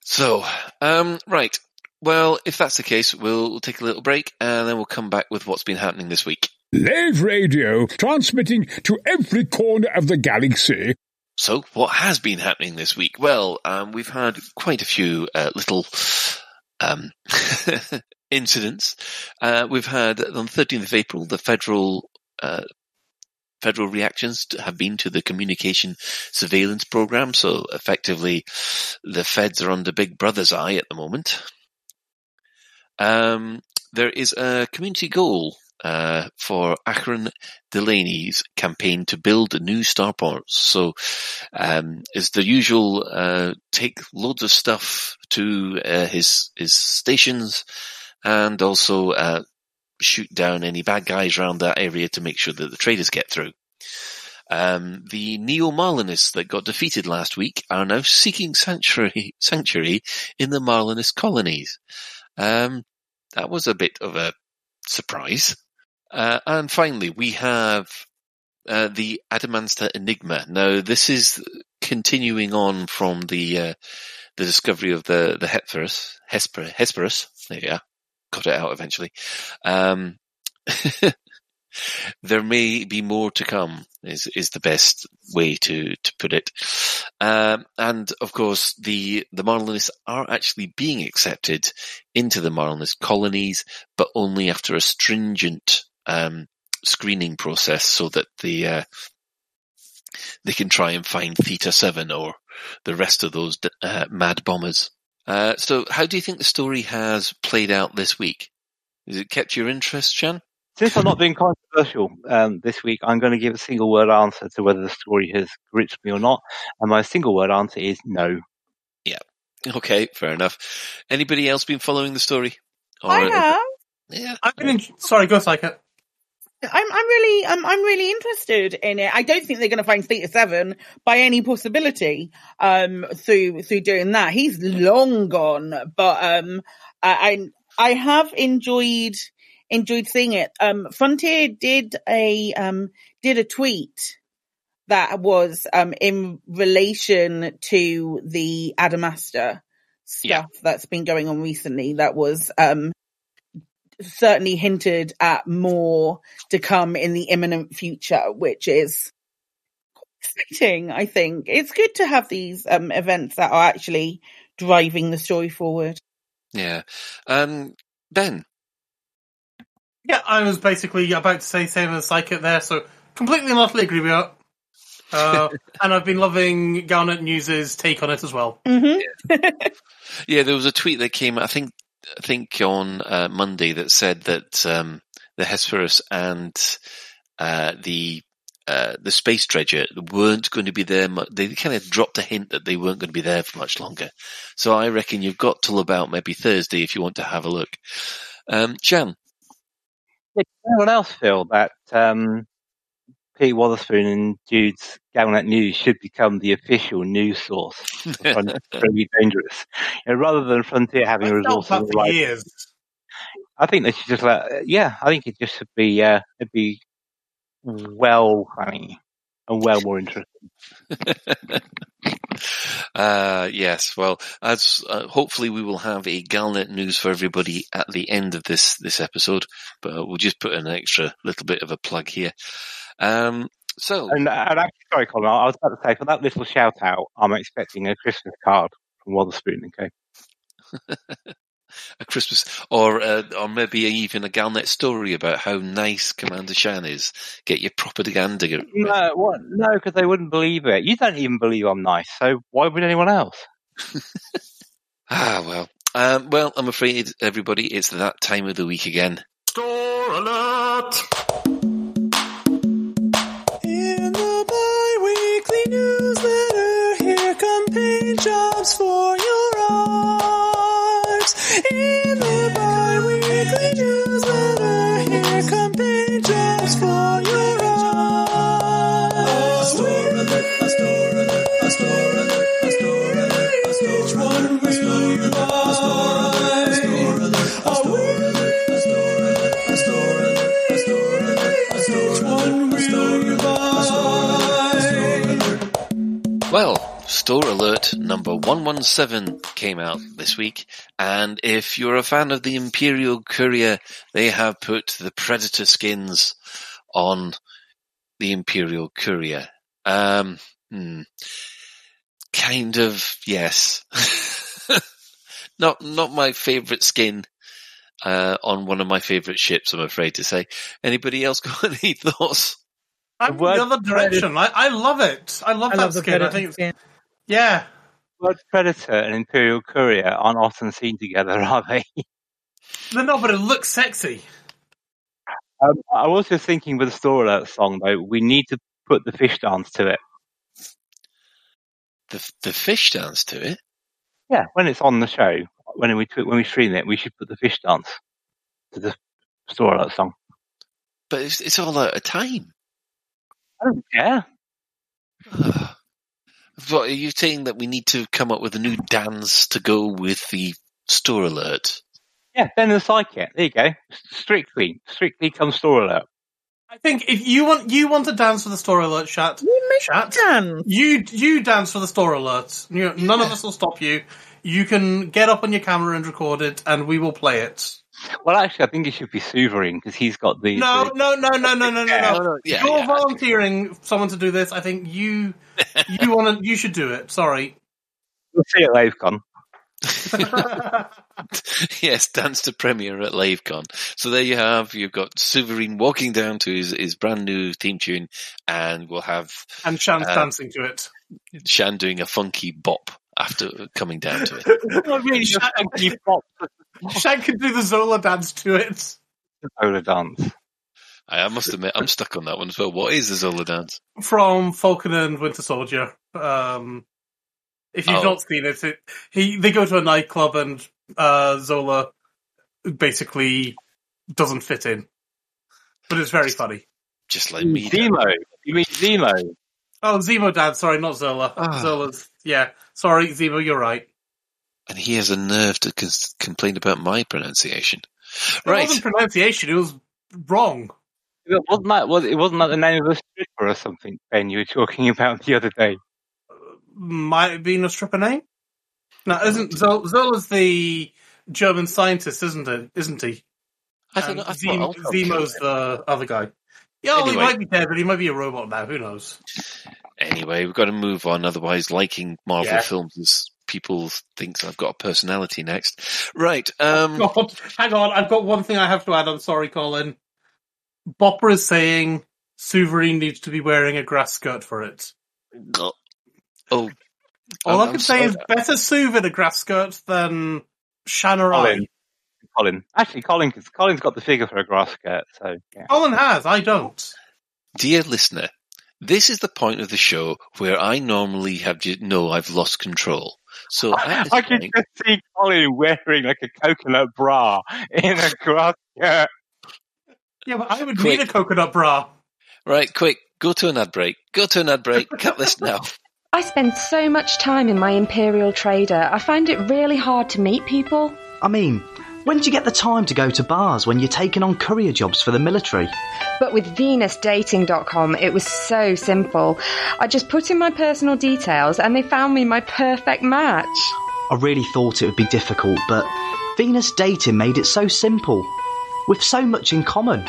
So, um, right. Well, if that's the case, we'll take a little break and then we'll come back with what's been happening this week. Lave Radio, transmitting to every corner of the galaxy. So, what has been happening this week? Well, um, we've had quite a few uh, little um, incidents. Uh, we've had on the 13th of April the federal uh, federal reactions have been to the communication surveillance program. So, effectively, the feds are under Big Brother's eye at the moment. Um, there is a community goal uh, for Archon Delaine's campaign to build new starports. So, um, is the usual uh, take loads of stuff to uh, his his stations, and also uh, shoot down any bad guys around that area to make sure that the traders get through. Um, the neo-Marlinists that got defeated last week are now seeking sanctuary, sanctuary in the Marlinist colonies. Um, that was a bit of a surprise. Uh, and finally, we have uh, the Adamastor Enigma. Now, this is continuing on from the uh, the discovery of the the Hesperus. Hesper, Hesperus. There you are. Got it out eventually. Um, there may be more to come. Is is the best way to to put it. Um, and of course, the the Marlinists are actually being accepted into the Marlinist colonies, but only after a stringent um, screening process, so that the uh, they can try and find Theta Seven or the rest of those uh, mad bombers. Uh, so, how do you think the story has played out this week? Has it kept your interest, Shan? Since I'm not being controversial um, this week, I'm going to give a single word answer to whether the story has gripped me or not. And my single word answer is no. Yeah. Okay, fair enough. Anybody else been following the story? I have. Yeah. I've been in, sorry, go Psycho. I'm I'm really I'm I'm really interested in it. I don't think they're going to find Theta Seven by any possibility um through through doing that. He's long gone, but um I I, have enjoyed enjoyed seeing it. Um Frontier did a um did a tweet that was um in relation to the Adamastor stuff Yeah. that's been going on recently. That was um certainly hinted at more to come in the imminent future, which is exciting. I think it's good to have these um, events that are actually driving the story forward. Yeah. Um, Ben. Yeah, I was basically about to say same as Psychit there, so completely and utterly agree with you. Uh, and I've been loving Galnet News's take on it as well. hmm Yeah, there was a tweet that came, I think, I think on uh, Monday that said that um, the Hesperus and uh, the uh, the space dredger weren't going to be there. mu- They kind of dropped a hint that they weren't going to be there for much longer. So I reckon you've got till about maybe Thursday if you want to have a look. Um, Jan, anyone else feel that um, Pete Wotherspoon and Jude's Galnet News should become the official news source? for Frontier? really dangerous. You know, rather than Frontier having I've resources, for like, years. I think they should just let. Yeah, I think it just should be. Uh, it'd be well funny and well more interesting. Uh, yes, well, as uh, hopefully we will have a Galnet news for everybody at the end of this this episode, but we'll just put an extra little bit of a plug here. Um, so, And, and actually, sorry, Colin, I was about to say for that little shout out, I'm expecting a Christmas card from Wotherspoon. Okay. a Christmas, or uh, or maybe even a Galnet story about how nice Commander Shan is. Get your propaganda. No, what? No, because they wouldn't believe it. You don't even believe I'm nice, so why would anyone else? Ah, well. Um, well, I'm afraid, everybody, it's that time of the week again. Store alert! Well, Store Alert number 117 came out this week, and if you're a fan of the Imperial Courier, they have put the Predator skins on the Imperial Courier. Um, hmm, kind of, yes. not, not my favourite skin, uh, on one of my favourite ships, I'm afraid to say. Anybody else got any thoughts? I'm word the other direction. I, I love it. I love I that love the skin. I think it's, skin. yeah. Word Predator and Imperial Courier aren't often seen together, are they? They're not, but it looks sexy. Um, I was just thinking with the Store Alert song, though, we need to put the fish dance to it. The, the fish dance to it? Yeah, when it's on the show, when we when we stream it, we should put the fish dance to the Store Alert song. But it's, it's all out of time. I don't care. What, are you saying that we need to come up with a new dance to go with the store alert? Yeah, then it's like it. There you go. Strictly, strictly come Store Alert. I think if you want you want to dance for the store alert, chat. You make Chat. dance. You you dance for the store alert. You, None of us will stop you. You can get up on your camera and record it, and we will play it. Well, actually, I think it should be Sovereign because he's got the. No, the- no, no, no, no, no, no, no. no, yeah, You're yeah. volunteering someone to do this. I think you you want to. You should do it. Sorry. We'll see at LaveCon. yes, dance to premiere at LaveCon. So there you have, you've got Sovereign walking down to his, his brand new theme tune, and we'll have and Shan's Uh, dancing to it. Shan doing a funky bop after coming down to it. Not really funky pop Shan can do the Zola dance to it. Zola dance. I, I must admit, I'm stuck on that one as well. What is the Zola dance? from Falcon and Winter Soldier. Um, if you've Oh. not seen it, it, he they go to a nightclub and uh, Zola basically doesn't fit in, but it's very funny. Just like me. Zemo. You mean Zemo? Oh, Zemo Dad, sorry, not Zola. Ah. Zola's yeah, sorry, Zemo, you're right. And he has a nerve to cons- complain about my pronunciation. It Right. wasn't pronunciation; it was wrong. It wasn't that was it wasn't that the name of a stripper or something, Ben? You were talking about the other day. Might have been a stripper name. No, isn't Zol- Zola's the German scientist, isn't it? Isn't he? I don't And know. I Zem- Zemo's the other guy. Yeah, well, he might be dead, but he might be a robot now. Who knows? Anyway, we've got to move on. Otherwise, liking Marvel Yeah. films is people think I've got a personality next. Right. Um, God, hang on. I've got one thing I have to add. I'm sorry, Colin. Bopper is saying Sovereign needs to be wearing a grass skirt for it. oh, All I'm- I I'm can say sorry. is better Suv in a grass skirt than Shan. Colin. Colin. Actually, Colin, cause Colin's got the figure for a grass skirt, so yeah. Colin has. I don't. Dear listener, this is the point of the show where I normally have ju- know I've lost control. So at this I can point, just see Colin wearing like a coconut bra in a grass skirt. Yeah, but I would Quick. need a coconut bra. right, quick, go to an ad break. Go to an ad break. Cut this now. I spend so much time in my Imperial Trader, I find it really hard to meet people. I mean, when do you get the time to go to bars when you're taking on courier jobs for the military? But with VenusDating.com, it was so simple. I just put in my personal details and they found me my perfect match. I really thought it would be difficult, but Venus Dating made it so simple. With so much in common.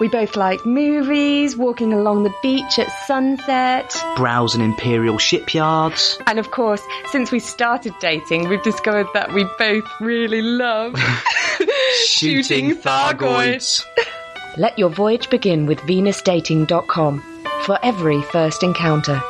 We both like movies, walking along the beach at sunset. Browsing imperial shipyards. And of course, since we started dating, we've discovered that we both really love shooting Thargoids. Let your voyage begin with VenusDating.com for every first encounter.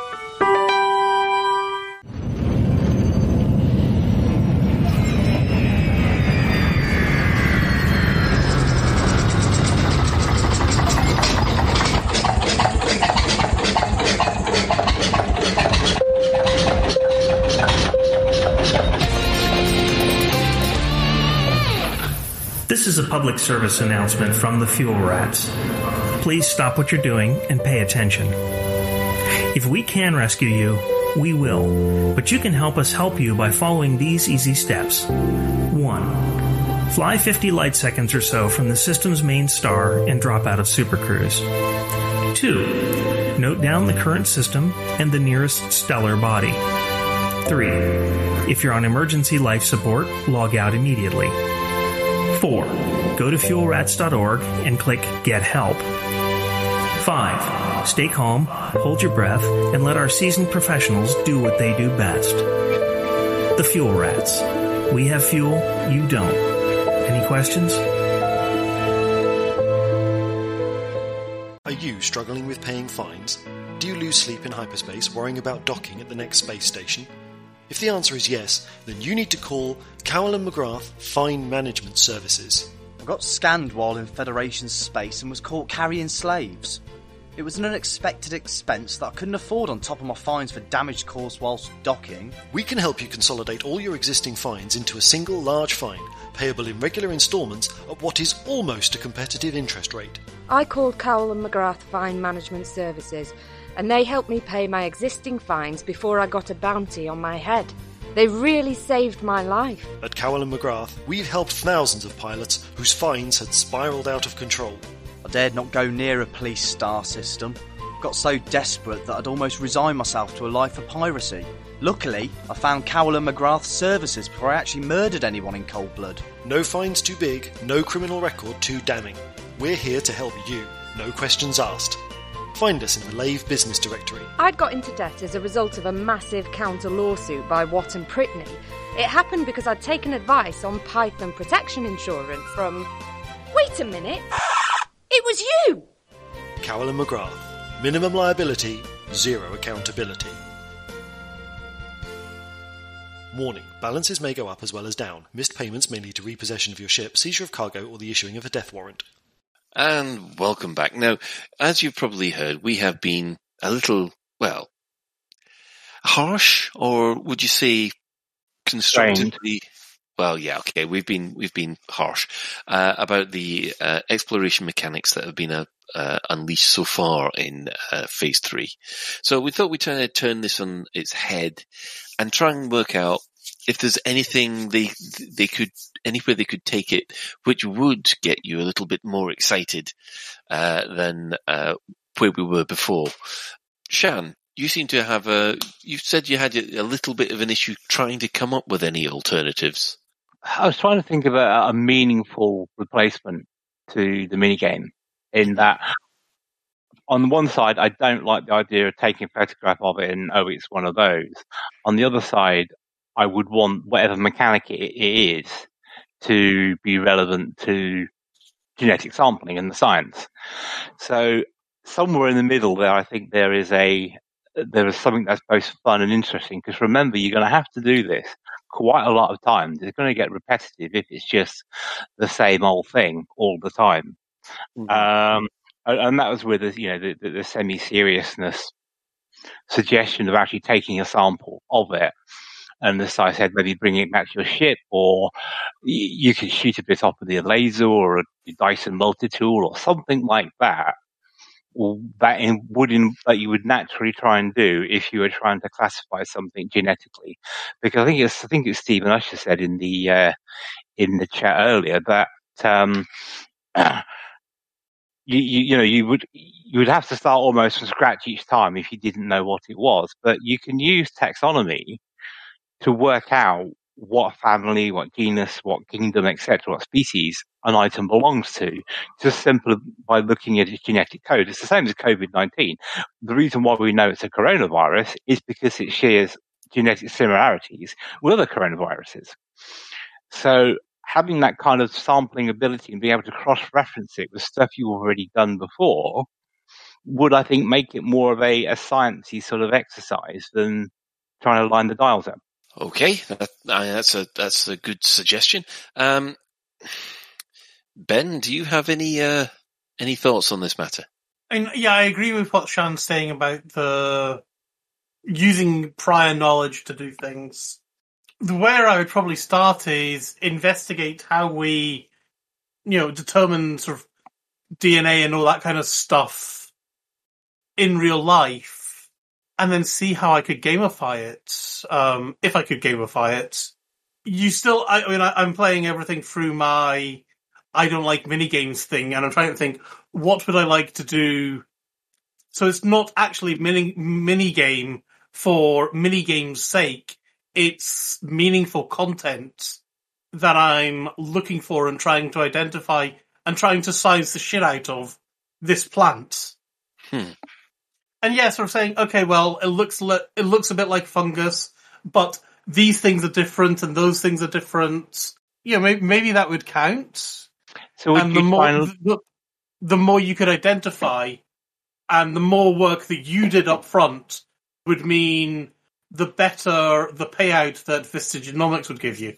This is a public service announcement from the Fuel Rats. Please stop what you're doing and pay attention. If we can rescue you, we will, but you can help us help you by following these easy steps. 1. Fly 50 light seconds or so from the system's main star and drop out of Super Cruise. 2. Note down the current system and the nearest stellar body. 3. If you're on emergency life support, log out immediately. 4. Go to fuelrats.org and click Get Help. 5. Stay calm, hold your breath, and let our seasoned professionals do what they do best. The Fuel Rats. We have fuel, you don't. Any questions? Are you struggling with paying fines? Do you lose sleep in hyperspace worrying about docking at the next space station? If the answer is yes, then you need to call Cowell and McGrath Fine Management Services. I got scanned while in Federation space and was caught carrying slaves. It was an unexpected expense that I couldn't afford on top of my fines for damage caused whilst docking. We can help you consolidate all your existing fines into a single large fine, payable in regular instalments at what is almost a competitive interest rate. I called Cowell and McGrath Fine Management Services, and they helped me pay my existing fines before I got a bounty on my head. They really saved my life. At Cowell and McGrath, we've helped thousands of pilots whose fines had spiraled out of control. I dared not go near a police star system. Got so desperate that I'd almost resigned myself to a life of piracy. Luckily, I found Cowell and McGrath's services before I actually murdered anyone in cold blood. No fines too big, no criminal record too damning. We're here to help you, no questions asked. Find us in the Lave Business Directory. I'd got into debt as a result of a massive counter lawsuit by Watt and Prittney. It happened because I'd taken advice on Python protection insurance from. Wait a minute! It was you! Carolyn McGrath. Minimum liability, zero accountability. Warning: Balances may go up as well as down. Missed payments may lead to repossession of your ship, seizure of cargo, or the issuing of a death warrant. And welcome back. Now, as you've probably heard, we have been a little, well, harsh, or would you say constructively? Well, yeah, okay. We've been we've been harsh uh, about the uh, exploration mechanics that have been uh, uh unleashed so far in uh, phase three. So we thought we'd try to turn this on its head and try and work out if there's anything they they could anywhere they could take it, which would get you a little bit more excited uh, than uh, where we were before. Shan, you seem to have a. You said you had a little bit of an issue trying to come up with any alternatives. I was trying to think of a, a meaningful replacement to the minigame in that on one side, I don't like the idea of taking a photograph of it and, oh, it's one of those. On the other side, I would want whatever mechanic it, it is to be relevant to genetic sampling and the science. So somewhere in the middle there, I think there is a there is something that's both fun and interesting. Because remember, you're going to have to do this quite a lot of times. It's going to get repetitive if it's just the same old thing all the time. Mm-hmm. Um, and that was with you know the, the, the semi seriousness suggestion of actually taking a sample of it and as I said, maybe bringing it back to your ship, or you can shoot a bit off with your laser or a Dyson multi-tool or something like that. That in, would in, that you would naturally try and do if you were trying to classify something genetically, because I think it's I think it's Stephen Usher said in the uh, in the chat earlier that um, you, you, you know you would you would have to start almost from scratch each time if you didn't know what it was, but you can use taxonomy to work out what family, what genus, what kingdom, etc., what species an item belongs to, just simply by looking at its genetic code. It's the same as COVID-19. The reason why we know it's a coronavirus is because it shares genetic similarities with other coronaviruses. So having that kind of sampling ability and being able to cross-reference it with stuff you've already done before would, I think, make it more of a, a sciencey sort of exercise than trying to line the dials up. Okay, that, that's a that's a good suggestion. Um, ben, do you have any uh, any thoughts on this matter? And yeah, I agree with what Shan's saying about the using prior knowledge to do things. The where I would probably start is investigate how we, you know, determine sort of DNA and all that kind of stuff in real life and then see how I could gamify it. Um, if I could gamify it, you still, I, I mean, I, am playing everything through my I don't like mini games thing, and I'm trying to think what would I like to do. So it's not actually mini mini game for mini game's sake. It's meaningful content that I'm looking for and trying to identify and trying to size the shit out of this plant. Hmm and yeah, sort of saying, okay, well, it looks le- it looks a bit like fungus, but these things are different and those things are different. Yeah, maybe, maybe that would count. So and the more the, the more you could identify, and the more work that you did up front would mean the better the payout that Vista Genomics would give you.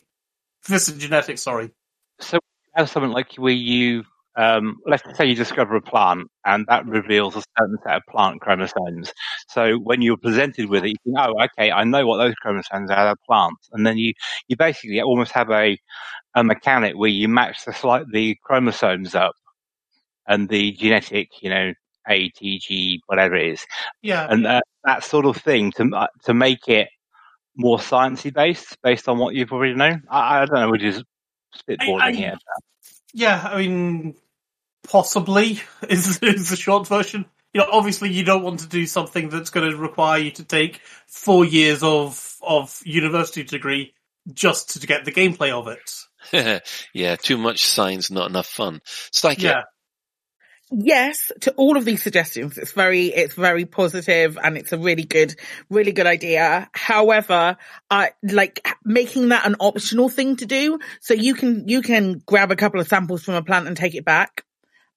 Vista Genetics, sorry. So have something like where you um, let's say you discover a plant and that reveals a certain set of plant chromosomes. So when you're presented with it, you think, oh, okay, I know what those chromosomes are, they're plants. And then you, you basically almost have a, a mechanic where you match the slight, the chromosomes up and the genetic, you know, A, T, G, whatever it is. Yeah. And uh, that sort of thing to, to make it more sciencey based, based on what you've already known. I, I don't know, which is spitballing I, I, here. Yeah, I mean, Possibly is, is the short version. You know, obviously you don't want to do something that's going to require you to take four years of of university degree just to get the gameplay of it. yeah, too much science, not enough fun. Psyche. Yeah. yes to all of these suggestions. It's very, it's very positive and it's a really good, really good idea. However, I like making that an optional thing to do. So you can, you can grab a couple of samples from a plant and take it back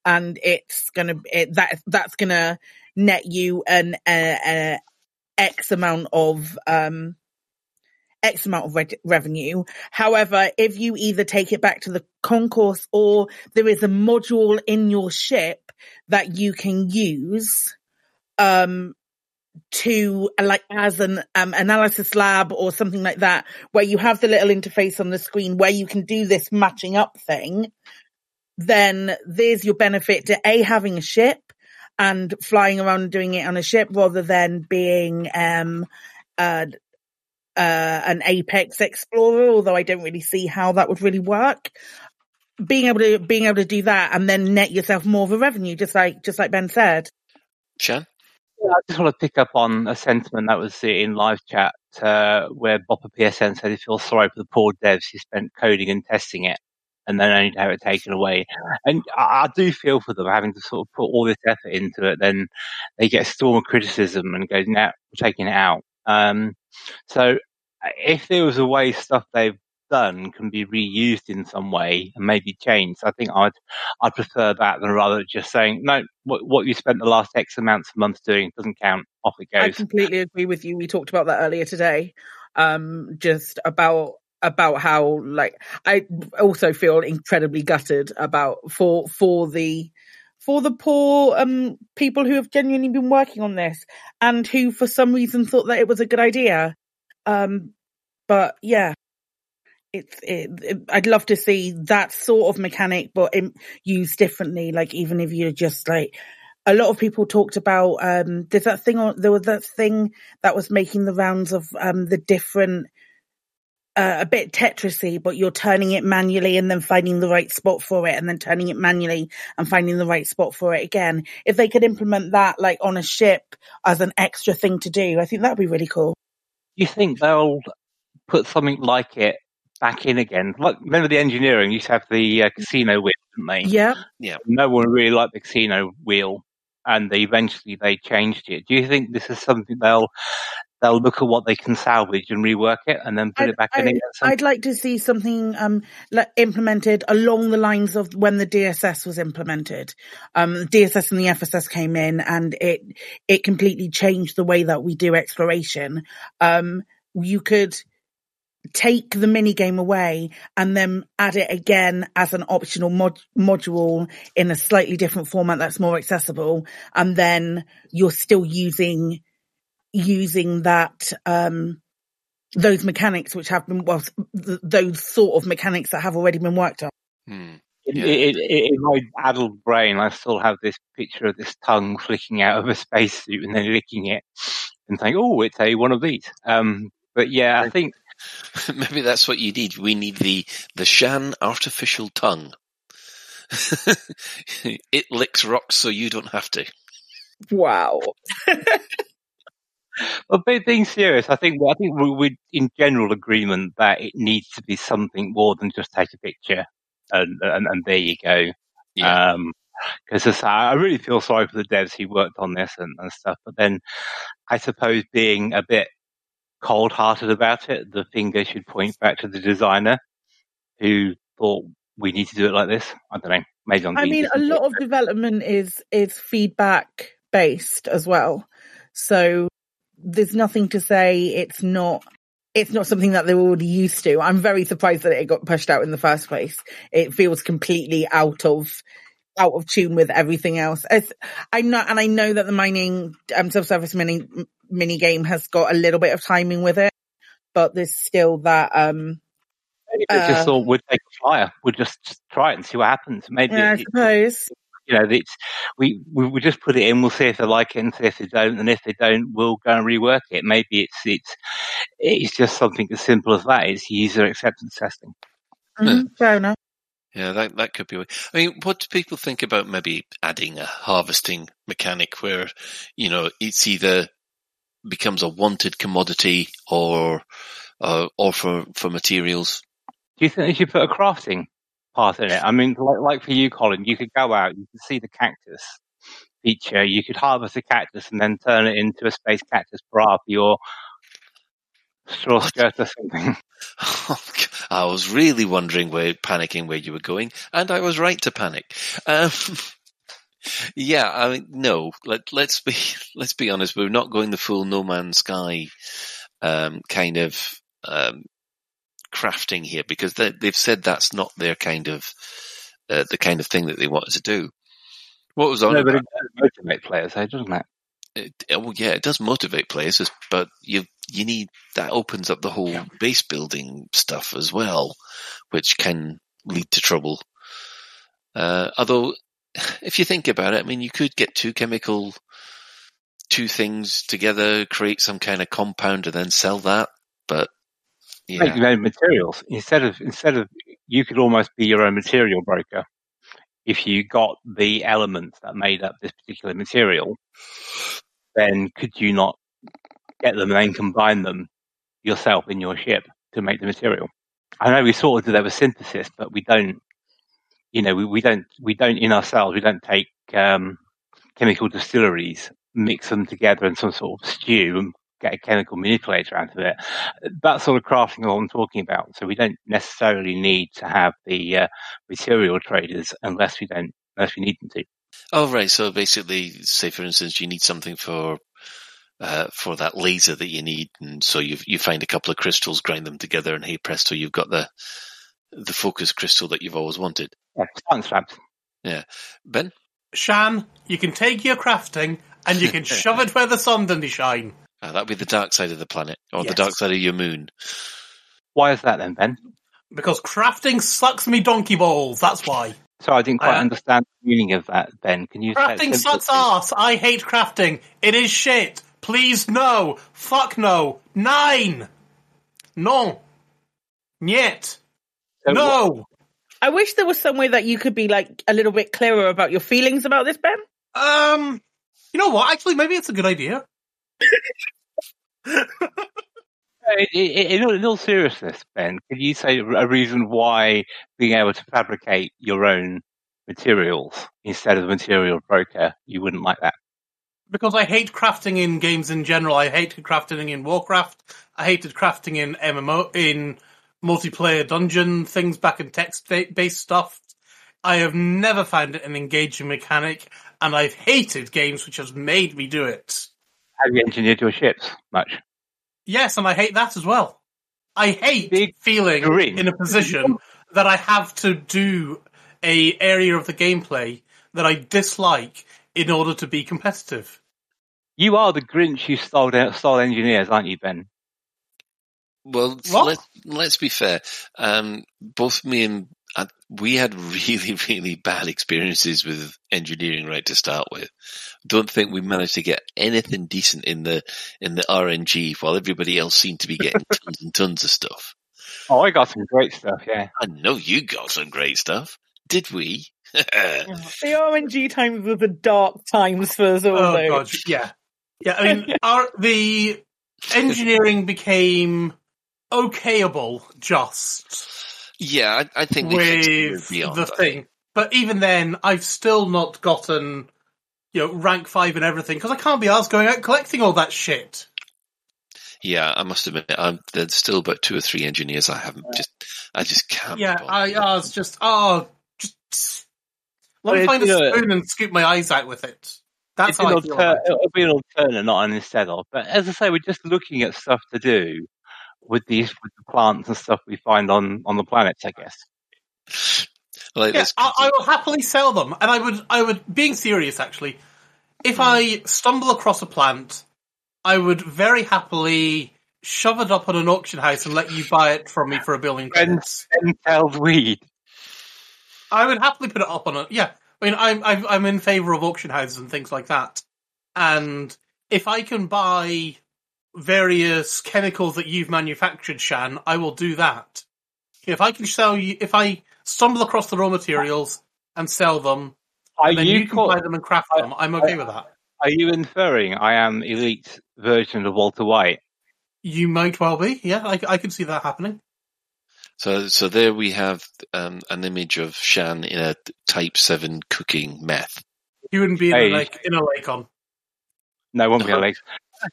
and it's gonna, it, that, that's gonna net you an, X amount of, um, X amount of re- revenue. However, if you either take it back to the concourse or there is a module in your ship that you can use, um, to like as an um, analysis lab or something like that, where you have the little interface on the screen where you can do this matching up thing, then there's your benefit to a having a ship and flying around and doing it on a ship rather than being um uh uh, an apex explorer, although I don't really see how that would really work. Being able to being able to do that and then net yourself more of a revenue, just like just like Ben said. Sure. Yeah, I just want to pick up on a sentiment that was in live chat uh, where Bopper PSN said he feels sorry for the poor devs who spent coding and testing it and then only to have it taken away. And I, I do feel for them having to sort of put all this effort into it. Then they get a storm of criticism and go, "Now we're taking it out." Um, so if there was a way stuff they've done can be reused in some way and maybe changed, I think I'd I'd prefer that than rather just saying no. What what you spent the last X amounts of months doing doesn't count. Off it goes. I completely agree with you. We talked about that earlier today. Um, just about about how like I also feel incredibly gutted about for for the for the poor um people who have genuinely been working on this and who for some reason thought that it was a good idea. Um, but yeah, it's it, it, I'd love to see that sort of mechanic, but used differently. Like even if you're just like a lot of people talked about um there's that thing on there was that thing that was making the rounds of um the different uh, a bit Tetrisy, but you're turning it manually and then finding the right spot for it, and then turning it manually and finding the right spot for it again. If they could implement that like on a ship as an extra thing to do, I think that'd be really cool. Do you think they'll put something like it back in again? Like, remember the engineering used to have the uh, casino wheel, didn't they? Yeah. Yeah. No one really liked the casino wheel, and they eventually they changed it. Do you think this is something they'll they'll look at what they can salvage and rework it and then put I'd, it back in again. I'd like to see something um implemented along the lines of when the DSS was implemented. Um, DSS and the FSS came in, and it it completely changed the way that we do exploration. Um, you could take the mini game away and then add it again as an optional mod- module in a slightly different format that's more accessible and then you're still using using that um those mechanics which have been well th- those sort of mechanics that have already been worked on In, in, in my adult brain, I still have this picture of this tongue flicking out of a spacesuit and then licking it and saying, "Oh, it's a one of these." Um, but yeah, I think Maybe that's what you need. We need the the Shan artificial tongue. it licks rocks so you don't have to. wow Well, being serious, I think I think we- we're in general agreement that it needs to be something more than just take a picture and and, and there you go. Because um, I really feel sorry for the devs who worked on this and, and stuff. But then, I suppose being a bit cold-hearted about it, the finger should point back to the designer who thought we need to do it like this. I don't know. Maybe I'm I mean, a lot of development is is feedback based as well. So there's nothing to say it's not it's not something that they're already used to. I'm very surprised that it got pushed out in the first place. It feels completely out of out of tune with everything else. It's, I'm not, and I know that the mining um, subsurface mini mini game has got a little bit of timing with it, but there's still that. um I uh, just thought we'd take a flyer. We'd just, just try it and see what happens. Maybe Yeah, I it- suppose. You know, it's we, we we just put it in. We'll see if they like it and see if they don't. And if they don't, we'll go and rework it. Maybe it's it's it's just something as simple as that. It's user acceptance testing. Mhm, fair enough. Yeah, that that could be. I mean, what do people think about maybe adding a harvesting mechanic where, you know, it's either becomes a wanted commodity or uh, or for for materials. Do you think they should put a crafting part in it? I mean, like, like for you, Colin, you could go out, you could see the cactus feature, you could harvest a cactus and then turn it into a space cactus bra for your straw skirt or something. I was really wondering where panicking where you were going, and I was right to panic. Um, yeah, I mean, no. Let let's be let's be honest. We're not going the full No Man's Sky um, kind of um, crafting here because they, they've said that's not their kind of uh, the kind of thing that they wanted to do. What was on? No, but it does motivate players, though, doesn't it? it, it- well, yeah, it does motivate players, but you you need that opens up the whole base building stuff as well, which can lead to trouble. Uh, although, if you think about it, I mean, you could get two chemical, two things together, create some kind of compound, and then sell that. But yeah, Make your own materials instead of instead of you could almost be your own material broker if you got the elements that made up this particular material. Then could you not get them and then combine them yourself in your ship to make the material? I know we sort of do that with synthesis, but we don't. You know, we, we don't we don't in ourselves. We don't take um, chemical distilleries, mix them together in some sort of stew, and get a chemical manipulator out of it. That sort of crafting is what I'm talking about. So we don't necessarily need to have the uh, material traders unless we don't unless we need them to. Oh, right. So basically, say for instance, you need something for uh, for that laser that you need, and so you you find a couple of crystals, grind them together, and hey presto, you've got the the focus crystal that you've always wanted. Yeah, science labs. Yeah, Ben. Shan, you can take your crafting and you can shove it where the sun doesn't shine. Uh, that'd be the dark side of the planet, or the dark side of your moon. Why is that then, Ben? Because crafting sucks me donkey balls, that's why. So I didn't quite Uh, understand the meaning of that, Ben. Can you say it Crafting simply? sucks ass. I hate crafting. It is shit. Please no. Fuck no. Nine. No. Niet. No. I wish there was some way that you could be like a little bit clearer about your feelings about this, Ben. Um, you know what? Actually, maybe it's a good idea. In, all- in all seriousness, Ben, can you say a reason why being able to fabricate your own materials instead of material broker, you wouldn't like that? Because I hate crafting in games in general. I hated crafting in Warcraft. I hated crafting in MMO, in multiplayer dungeon things back in text based stuff. I have never found it an engaging mechanic, and I've hated games which has made me do it. Have you engineered your ships much? Yes, and I hate that as well. I hate feeling grin. in a position that I have to do a area of the gameplay that I dislike in order to be competitive. You are the Grinch who stole, stole engineers, aren't you, Ben? Well, let's let's be fair. Um, both me and uh, we had really, really bad experiences with engineering right to start with. Don't think we managed to get anything decent in the in the RNG, while everybody else seemed to be getting tons and tons of stuff. Oh, I got some great stuff, yeah. I know you got some great stuff. Did we? The RNG times were the dark times for Zorro. Oh god, yeah, yeah. I mean, our, the engineering became okayable just yeah, I, I think they fixed with beyond the that. thing. But even then, I've still not gotten you know rank five and everything because I can't be asked going out collecting all that shit. Yeah, I must admit, I'm, there's still about two or three engineers I haven't just, I just can't. Yeah, I, I was just oh, just let me find a you know- spoon and scoop my eyes out with it. That's It's how an I feel. alter- about it. it'll be an alternate, not an instead of. But as I say, we're just looking at stuff to do with these with the plants and stuff we find on on the planets. I guess. Like, Yeah, I, I will happily sell them, and I would, I would, being serious actually, if I stumble across a plant, I would very happily shove it up on an auction house and let you buy it from me for a billion credits. Pentel weed. I would happily put it up on a yeah. I mean, I'm I'm, I'm in favour of auction houses and things like that, and if I can buy various chemicals that you've manufactured, Shan, I will do that. If I can sell you, if I stumble across the raw materials and sell them, Are then you you, can call- buy them and craft them. I'm okay with that. Are you inferring I am elite version of Walter White? You might well be. Yeah, I, I can see that happening. So, so there we have um, an image of Shan in a Type Seven cooking meth. He wouldn't be in Hey. a lake in a lake No, it won't be a lake.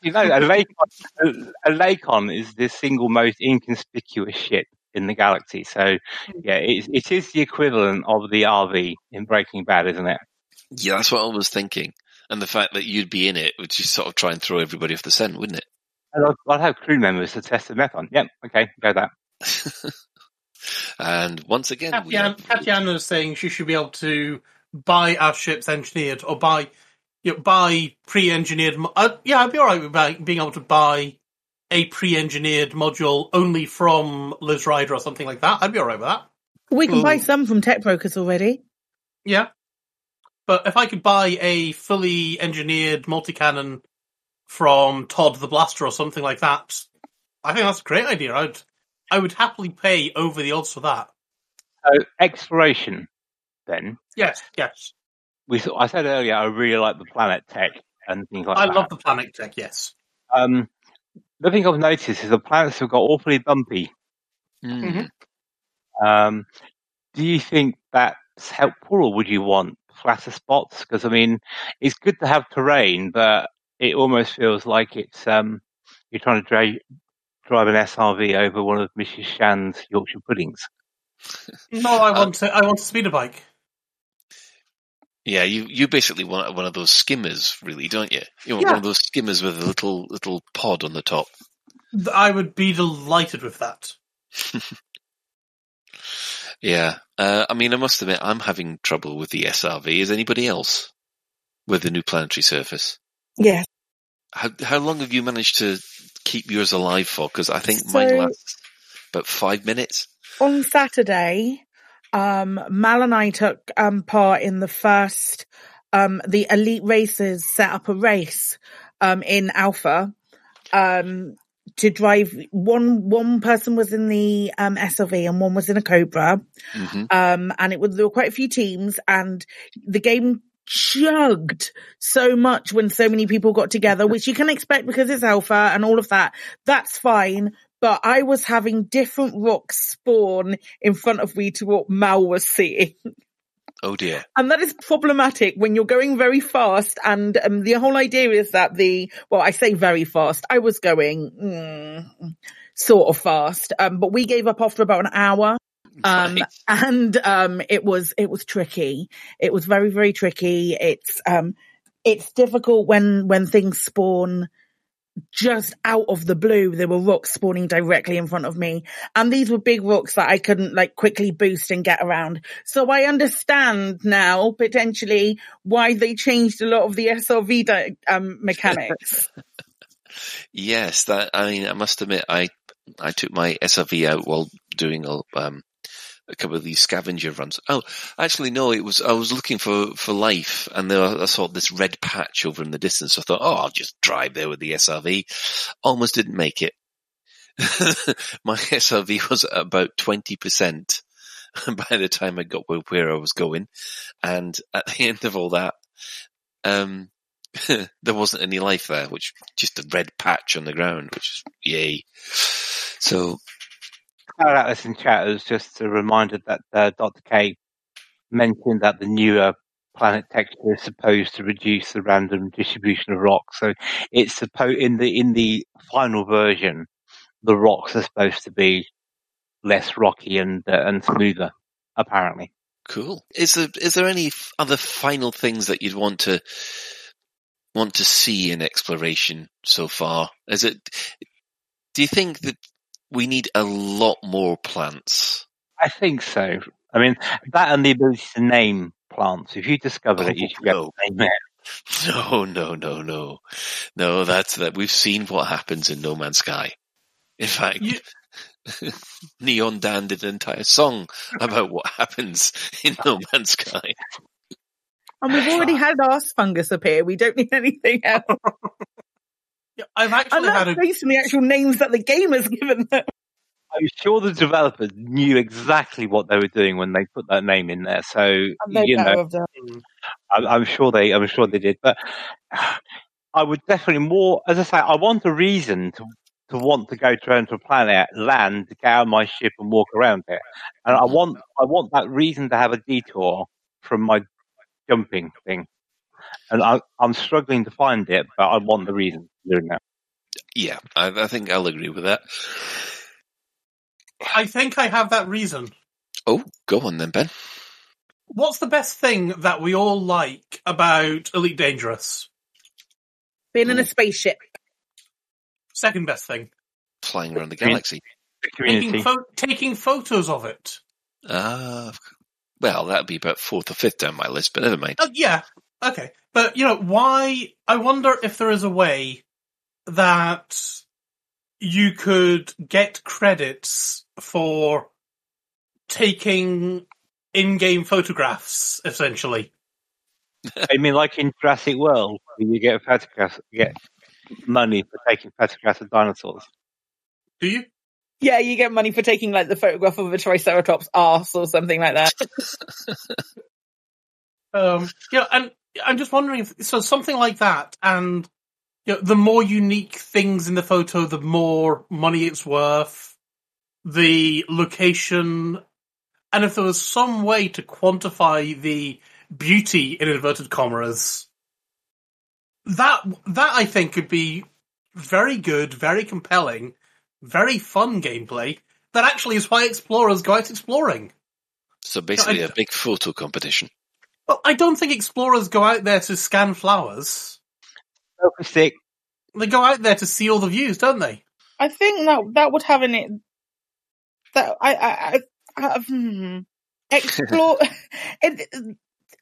You know, a Lakon, a, a Lakon is the single most inconspicuous ship in the galaxy. So, hmm. yeah, it, it is the equivalent of the RV in Breaking Bad, isn't it? Yeah, that's what I was thinking. And the fact that you'd be in it would just sort of try and throw everybody off the scent, wouldn't it? I'll, I'd have crew members to test the meth on. Yep, okay, go that. And once again, we Tatiana, Tatiana is saying she should be able to buy our ships engineered or buy, you know, buy pre-engineered. mo- Uh, yeah, I'd be alright with being able to buy a pre-engineered module only from Liz Ryder or something like that. I'd be alright with that. We can Ooh. buy some from Tech Brokers already. Yeah. But if I could buy a fully engineered multi-cannon from Todd the Blaster or something like that, I think that's a great idea. I'd, I would happily pay over the odds for that. So, exploration, then. Yes, yes. We, I said earlier, I really like the planet tech and things like I that. I love the Planet Tech, yes. Um, the thing I've noticed is the planets have got awfully bumpy. Mhm. Um, do you think that's helpful, or would you want flatter spots? Because I mean, it's good to have terrain, but it almost feels like it's um, you're trying to drive drive an SRV over one of Mrs. Shan's Yorkshire puddings. No, I want to. I want a speeder bike. Yeah, you, you basically want one of those skimmers, really, don't you? You want Yeah. one of those skimmers with a little little pod on the top. I would be delighted with that. Yeah, uh, I mean, I must admit, I'm having trouble with the SRV. Is anybody else with the new planetary surface? Yes. How how long have you managed to keep yours alive for? Because I think mine So- lasts about five minutes. on Saturday, um, Mal and I took um, part in the first, um, the elite racers set up a race um, in Alpha um, to drive. One one person was in the um, SRV and one was in a Cobra, Mm-hmm. um, and it was there were quite a few teams, and the game chugged so much when so many people got together, which you can expect because it's alpha and all of that. That's fine. But I was having different rocks spawn in front of me to what Mal was seeing. Oh dear. And that is problematic when you're going very fast. And um, the whole idea is that the, well, I say very fast. I was going mm, sort of fast. Um, but we gave up after about an hour. Um, and, um, it was, it was tricky. It was very, very tricky. It's, um, it's difficult when, when things spawn just out of the blue. There were rocks spawning directly in front of me. And these were big rocks that I couldn't like quickly boost and get around. So I understand now potentially why they changed a lot of the SRV di- um, mechanics. Yes, that. I mean, I must admit, I I took my SRV out while doing a um a couple of these scavenger runs. Oh, actually, no, it was I was looking for for life, and there I saw this red patch over in the distance. I thought, oh, I'll just drive there with the SRV. Almost didn't make it. my SRV was about twenty percent by the time I got where- where I was going, and at the end of all that, um, there wasn't any life there, which just a red patch on the ground, which is yay. So Shout out this in chat as just a reminder that uh, Dr. K mentioned that the newer planet texture is supposed to reduce the random distribution of rocks. So it's supposed in the in the final version, the rocks are supposed to be less rocky and uh, and smoother. Apparently, cool. Is there is there any other final things that you'd want to want to see in exploration so far? Is it? Do you think that we need a lot more plants? I think so. I mean that and the ability to name plants. If you discover it, you oh, should be able name it. No, no, no, no, no. That's that. We've seen what happens in No Man's Sky. In fact, Neon Dan did an entire song about what happens in No Man's Sky. and we've already had arse fungus appear. We don't need anything else. I've actually and that's had a based on the actual names that the game has given them. I'm sure the developers knew exactly what they were doing when they put that name in there. So you know. I'm, I'm sure they, I'm sure they did. But I would definitely more, as I say, I want a reason to to want to go to enter a planet, land, get out of my ship and walk around it, and I want, I want that reason to have a detour from my jumping thing. And I, I'm struggling to find it, but I want the reason for doing that. Yeah, I, I think I'll agree with that. I think I have that reason. Oh, go on then, Ben. What's the best thing that we all like about Elite Dangerous? Being in a spaceship. Second best thing. Flying around the galaxy. Taking, pho- taking photos of it. Ah, well, that'd be about fourth or fifth down my list, but never mind. Oh, yeah. Okay. But, you know, why? I wonder if there is a way that you could get credits for taking in-game photographs, essentially. I mean, like in Jurassic World, you get photographs, you get money for taking photographs of dinosaurs. Do you? Yeah, you get money for taking like the photograph of a Triceratops ass or something like that. Um, you know, and I'm just wondering if so something like that, and you know, the more unique things in the photo, the more money it's worth. The location, and if there was some way to quantify the beauty in inverted commas, that that I think could be very good, very compelling, very fun gameplay. That actually is why explorers go out exploring. So basically, I- a big photo competition. Well, I don't think explorers go out there to scan flowers. Focus stick. They go out there to see all the views, don't they? I think that that would have an it that I I, I, I hmm. explore. it,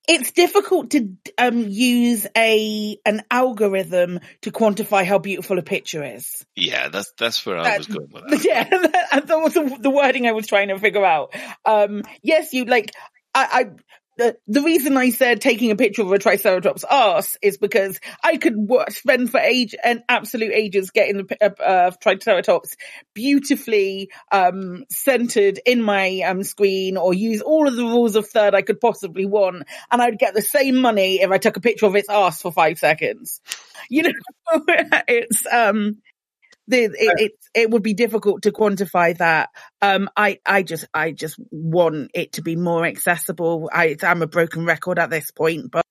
it's difficult to um, use a an algorithm to quantify how beautiful a picture is. Yeah, that's that's where I was That- going with that. Yeah, that was the, the wording I was trying to figure out. Um, yes, you like I. I the, reason I said taking a picture of a Triceratops ass is because I could spend for age and absolute ages getting the uh, uh, Triceratops beautifully um, centered in my um, screen, or use all of the rules of third I could possibly want, and I'd get the same money if I took a picture of its ass for five seconds. You know, it's um, the, it, it it would be difficult to quantify that. Um, I I just I just want it to be more accessible. I I'm a broken record at this point, but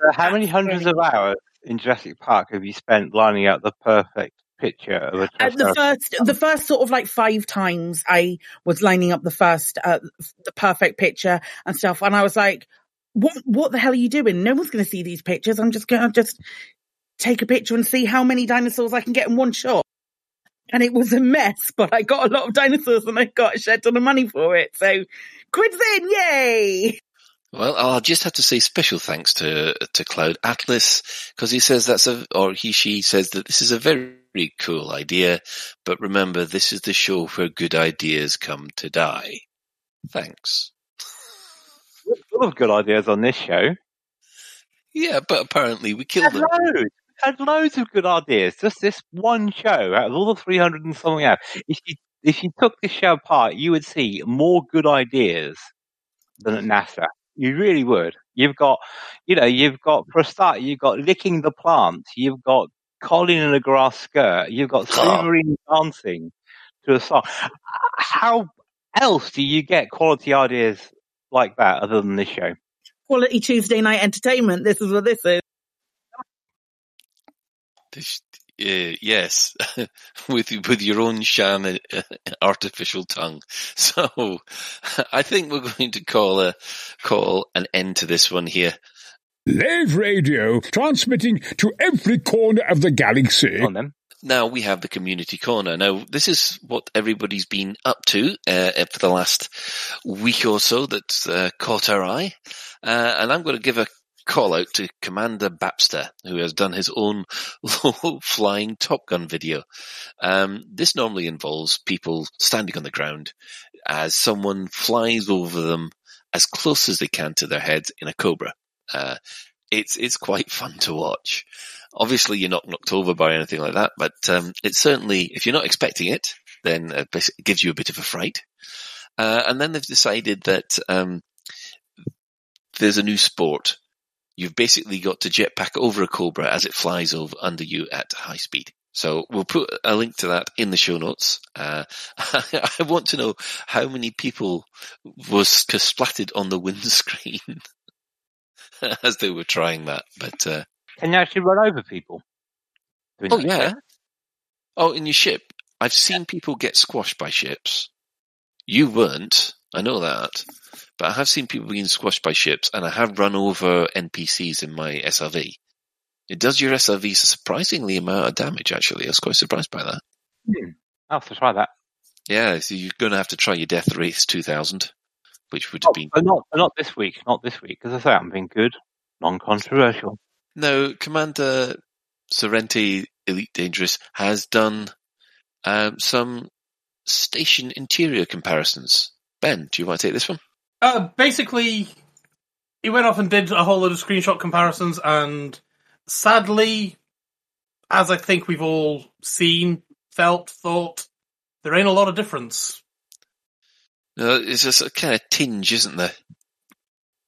So how many hundreds of hours in Jurassic Park have you spent lining up the perfect picture of a at the first the first sort of like five times I was lining up the first uh, the perfect picture and stuff, and I was like, what what the hell are you doing? No one's going to see these pictures. I'm just going to just take a picture and see how many dinosaurs I can get in one shot. And it was a mess, but I got a lot of dinosaurs and I got a shed ton of money for it. So, quids in, yay! Well, I'll just have to say special thanks to to Cloud Atlas because he says that's a or he she says that this is a very cool idea, but remember this is the show where good ideas come to die. Thanks. Full of good ideas on this show. Yeah, but apparently we Had killed them. Loads. Had loads of good ideas. Just this one show out of all the 300 and something out. If you, if you took this show apart, you would see more good ideas than at NASA. You really would. You've got, you know, you've got, for a start, you've got licking the plant. You've got Colin in a grass skirt. You've got Silverine dancing to a song. How else do you get quality ideas like that other than this show? Quality Tuesday night entertainment. This is what this is. This, uh, yes, with with your own Shan uh, artificial tongue. So, I think we're going to call a call an end to this one here. Lave Radio, transmitting to every corner of the galaxy. Now we have the community corner. Now this is what everybody's been up to uh, for the last week or so that's uh, caught our eye, uh, and I'm going to give a call out to Commander Bapster, who has done his own flying Top Gun video. Um, this normally involves people standing on the ground as someone flies over them as close as they can to their heads in a Cobra. Uh, it's it's quite fun to watch. Obviously, you're not knocked over by anything like that, but um, it's certainly if you're not expecting it, then uh, it gives you a bit of a fright. Uh, and then they've decided that um, there's a new sport. You've basically got to jetpack over a cobra as it flies over under you at high speed. So we'll put a link to that in the show notes. Uh, I want to know how many people was splatted on the windscreen as they were trying that. But uh, Can you actually run over people? oh yeah, oh in your ship, I've seen people get squashed by ships. You weren't, I know that, but I have seen people being squashed by ships, and I have run over NPCs in my SRV. It does your SRV a surprisingly amount of damage. Actually, I was quite surprised by that. Hmm. I'll have to try that. Yeah, so you're going to have to try your Death Race 2000, which would have been not, not this week. Not this week. Because I say I'm being good, non-controversial. No, Commander Sorrente Elite Dangerous has done um, some station interior comparisons. Ben, do you want to take this one? Uh, basically, he went off and did a whole lot of screenshot comparisons, and sadly, as I think we've all seen, felt, thought, there ain't a lot of difference. Uh, it's just a kind of tinge, isn't there?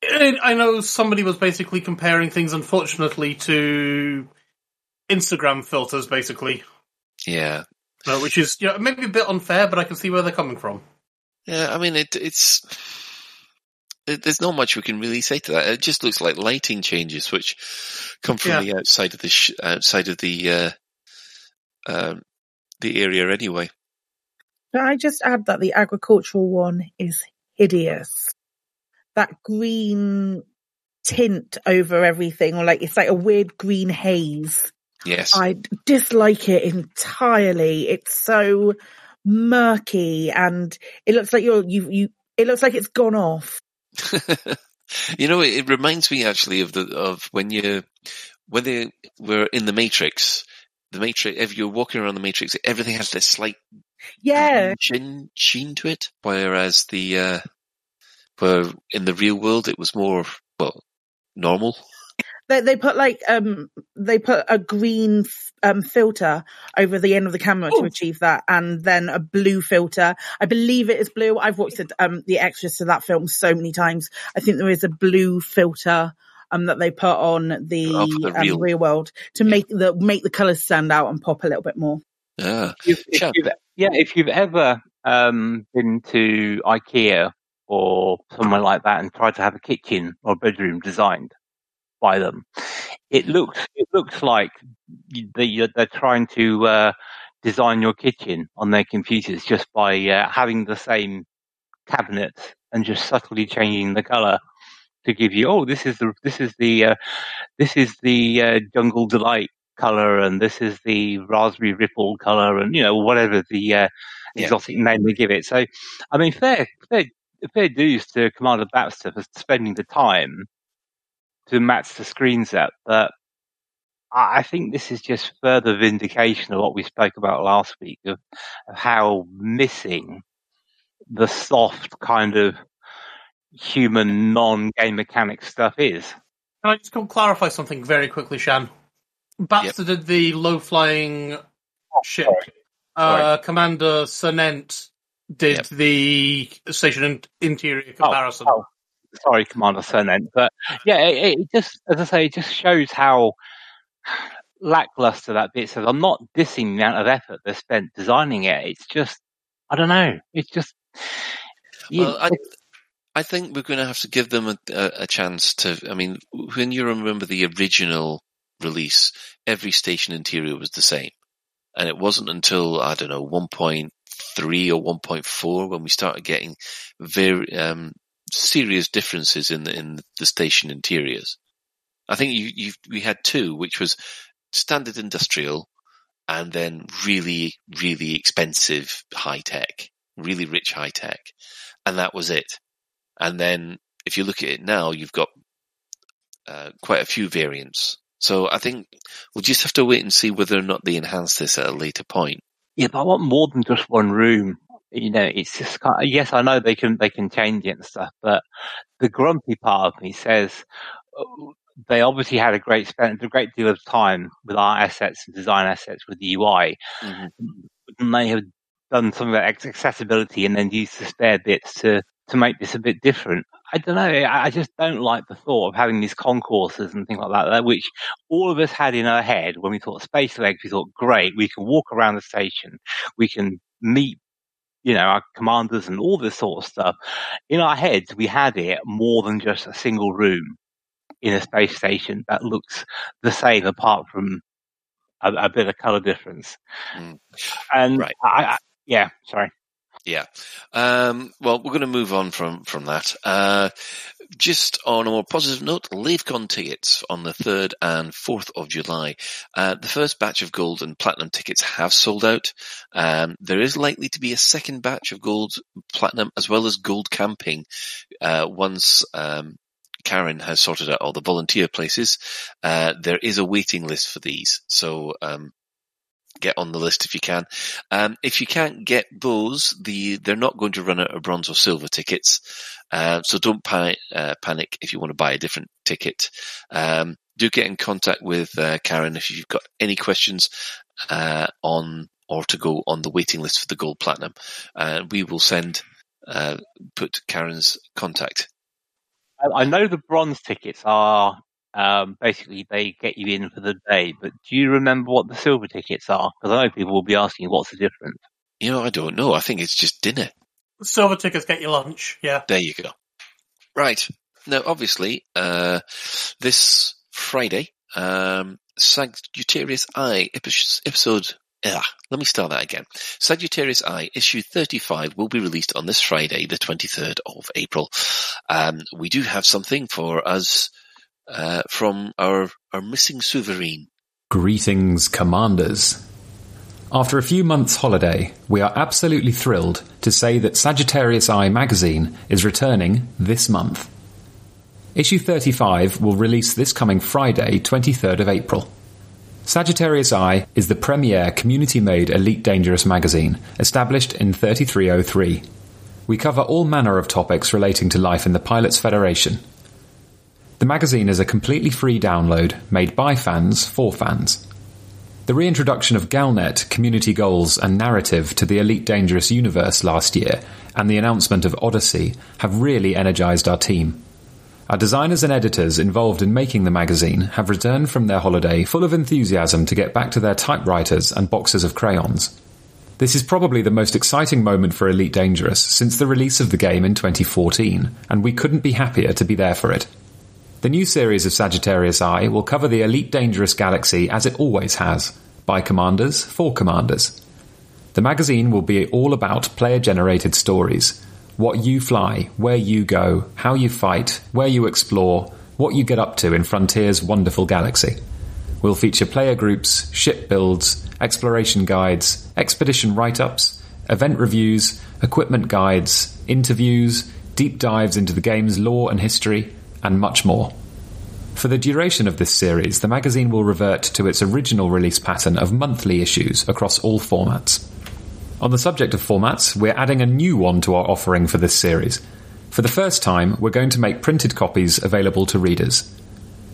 I I know somebody was basically comparing things, unfortunately, to Instagram filters, basically, Yeah. uh, which is you know, maybe a bit unfair, but I can see where they're coming from. Yeah, I mean, it, it's, it, there's not much we can really say to that. It just looks like lighting changes, which come from Yeah. the outside of the, sh- outside of the, uh, um, the area anyway. Can I just add that the agricultural one is hideous? That green tint over everything, or like it's like a weird green haze. Yes. I dislike it entirely. It's so murky and it looks like you're, you, you, it looks like it's gone off. you know, it, it reminds me actually of the of when you when they were in the Matrix. The Matrix, if you're walking around the Matrix, everything has this slight Yeah. sheen, sheen to it. Whereas the uh, where in the real world, it was more well normal. They, they put like, um, they put a green, f- um, filter over the end of the camera to achieve that and then a blue filter. I believe it is blue. I've watched the, um, the extras to that film so many times. I think there is a blue filter. Um, that they put on the, Oh, for the um, real- real world to make the make the colours stand out and pop a little bit more. Yeah. If, if you've, yeah, if you've ever um, been to IKEA or somewhere like that and tried to have a kitchen or bedroom designed by them, it looks it looks like they, they're trying to uh, design your kitchen on their computers just by uh, having the same cabinets and just subtly changing the color to give you oh this is the this is the uh, this is the uh, jungle delight color and this is the raspberry ripple color and you know whatever the uh, Yeah. exotic name they give it so i mean fair fair fair dues to commander baxter for spending the time to match the screen set but I think this is just further vindication of what we spoke about last week of, of how missing the soft kind of human non-game mechanic stuff is. Can I just come clarify something very quickly, Shan? Baxter did the low flying ship. Uh, Commander Sonent did the station in- interior comparison. Oh, sorry, Commander Sonent, but yeah, it, it just, as I say, it just shows how lackluster that bit says. I'm not dissing the amount of effort they spent designing it. It's just, I don't know. It's just, you- Well, I, I think we're going to have to give them a, a, a chance to. I mean, when you remember the original release, every station interior was the same, and it wasn't until I don't know 1.3 or 1.4 when we started getting very um, serious differences in the in the station interiors. I think you, you we had two, which was standard industrial, and then really really expensive high tech, really rich high tech, and that was it. And then if you look at it now, you've got uh, quite a few variants. So I think we'll just have to wait and see whether or not they enhance this at a later point. Yeah, but I want more than just one room. You know, it's just kind of, yes, I know they can they can change it and stuff, but the grumpy part of me says uh, they obviously had a great spent a great deal of time with our assets and design assets with the UI. Wouldn't they have done some of that accessibility and then used the spare bits to to make this a bit different. I don't know. I I just don't like the thought of having these concourses and things like that, that, which all of us had in our head when we thought space legs. We thought, great, we can walk around the station, we can meet, you know, our commanders and all this sort of stuff. In our heads, we had it more than just a single room in a space station that looks the same apart from a, a bit of color difference. And Right. I, I, yeah, sorry. Yeah. Um, well, we're going to move on from, from that. Uh, just on a more positive note, LaveCon tickets on the 3rd and 4th of July. Uh, the first batch of gold and platinum tickets have sold out. Um, there is likely to be a second batch of gold, platinum, as well as gold camping, uh, once, um, Karen has sorted out all the volunteer places. Uh, there is a waiting list for these. So, um, get on the list if you can. Um, if you can't get those, the they're not going to run out of bronze or silver tickets. Uh, so don't panic, uh, panic if you want to buy a different ticket. Um, do get in contact with uh, Karen if you've got any questions uh, on or to go on the waiting list for the gold platinum. Uh, we will send uh, put Karen's contact. I know the bronze tickets are um, basically they get you in for the day, but do you remember what the silver tickets are? Because I know people will be asking, what's the difference? You know, I don't know. I think it's just dinner. Silver tickets get you lunch. Yeah. There you go. Right. Now, obviously, uh, this Friday, um, Sagittarius Eye episode, ah, let me start that again. Sagittarius Eye issue 35 will be released on this Friday, the 23rd of April. Um, we do have something for us, uh, from our, our missing sovereign. Greetings, Commanders. After a few months' holiday, we are absolutely thrilled to say that Sagittarius Eye magazine is returning this month. Issue 35 will release this coming Friday, 23rd of April. Sagittarius Eye is the premier community made Elite Dangerous magazine, established in 3303. We cover all manner of topics relating to life in the Pilots Federation. The magazine is a completely free download made by fans for fans. The reintroduction of Galnet, community goals, and narrative to the Elite Dangerous universe last year, and the announcement of Odyssey, have really energized our team. Our designers and editors involved in making the magazine have returned from their holiday full of enthusiasm to get back to their typewriters and boxes of crayons. This is probably the most exciting moment for Elite Dangerous since the release of the game in 2014, and we couldn't be happier to be there for it. The new series of Sagittarius Eye will cover the Elite Dangerous galaxy as it always has, by commanders for commanders. The magazine will be all about player generated stories. What you fly, where you go, how you fight, where you explore, what you get up to in Frontier's wonderful galaxy. We'll feature player groups, ship builds, exploration guides, expedition write ups, event reviews, equipment guides, interviews, deep dives into the game's lore and history, and much more. For the duration of this series, the magazine will revert to its original release pattern of monthly issues across all formats. On the subject of formats, we're adding a new one to our offering for this series. For the first time, we're going to make printed copies available to readers.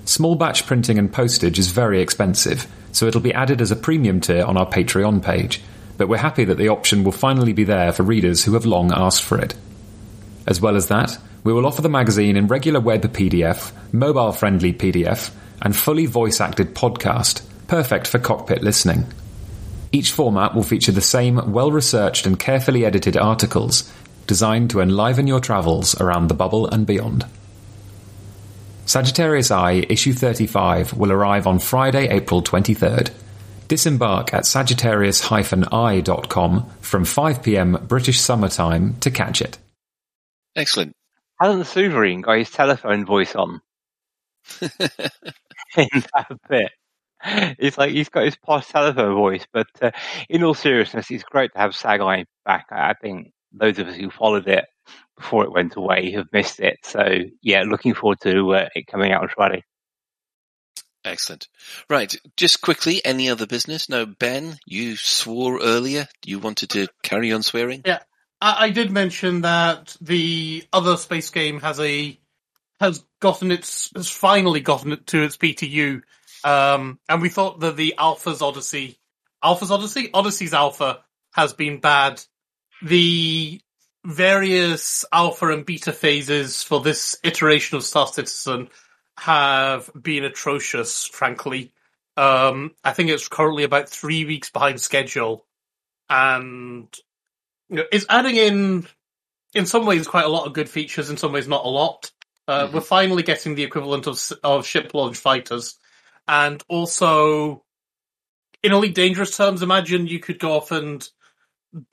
Small batch printing and postage is very expensive, so it'll be added as a premium tier on our Patreon page, but we're happy that the option will finally be there for readers who have long asked for it. As well as that, we will offer the magazine in regular web PDF, mobile friendly PDF, and fully voice acted podcast, perfect for cockpit listening. Each format will feature the same well researched and carefully edited articles designed to enliven your travels around the bubble and beyond. Sagittarius Eye, issue 35 will arrive on Friday, April 23rd. Disembark at sagittarius-eye.com from 5pm British summertime to catch it. Excellent. Hasn't Sovereign got his telephone voice on in that bit? It's like he's got his posh telephone voice, but uh, in all seriousness, it's great to have Sagai back. I I think those of us who followed it before it went away have missed it. So yeah, looking forward to uh, it coming out on Friday. Excellent. Right. Just quickly, any other business? No, Ben, you swore earlier. You wanted to carry on swearing? Yeah, I, I did mention that the other space game has a has gotten its has finally gotten it to its PTU, um, and we thought that the Alpha's Odyssey, Alpha's Odyssey, Odyssey's Alpha has been bad. The various alpha and beta phases for this iteration of Star Citizen have been atrocious, frankly. Um, I think it's currently about three weeks behind schedule, and you know, it's adding in, in some ways, quite a lot of good features. In some ways, not a lot. Uh, We're finally getting the equivalent of of ship launch fighters, and also, in Elite Dangerous terms, imagine you could go off and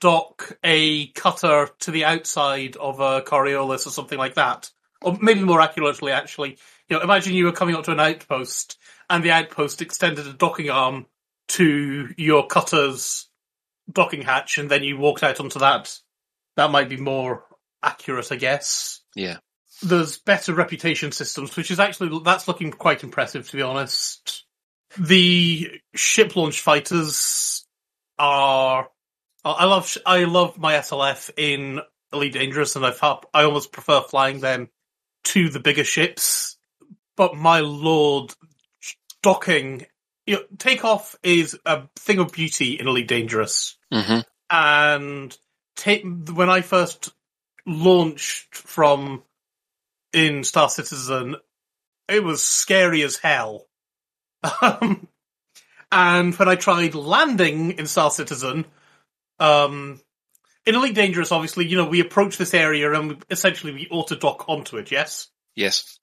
dock a cutter to the outside of a Coriolis or something like that. Or maybe more accurately, actually, you know, imagine you were coming up to an outpost and the outpost extended a docking arm to your cutter's docking hatch and then you walked out onto that. That might be more accurate, I guess. Yeah. There's better reputation systems, which is actually, that's looking quite impressive, to be honest. The ship launch fighters are I love I love my SLF in Elite Dangerous, and I've I almost prefer flying them to the bigger ships. But my lord, docking, you know, takeoff is a thing of beauty in Elite Dangerous, Mm-hmm. and take when I first launched from in Star Citizen, it was scary as hell. Um, and when I tried landing in Star Citizen, um, in Elite Dangerous, obviously, you know, we approach this area and we, essentially we auto dock onto it. Yes. Yes.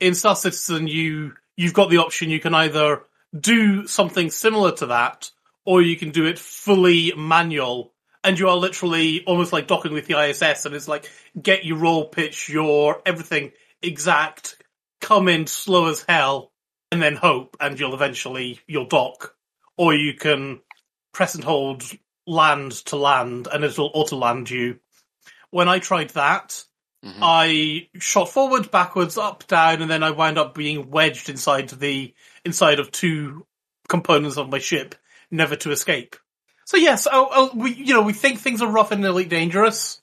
In Star Citizen, you you've got the option. You can either do something similar to that, or you can do it fully manual, and you are literally almost like docking with the ISS, and it's like get your roll pitch, your everything exact, come in slow as hell, and then hope, and you'll eventually you'll dock, or you can press and hold land to land, and it'll auto land you. When I tried that, mm-hmm. I shot forward, backwards, up, down, and then I wound up being wedged inside the inside of two components of my ship, never to escape. So yes, oh, oh, we you know we think things are rough in Elite Dangerous.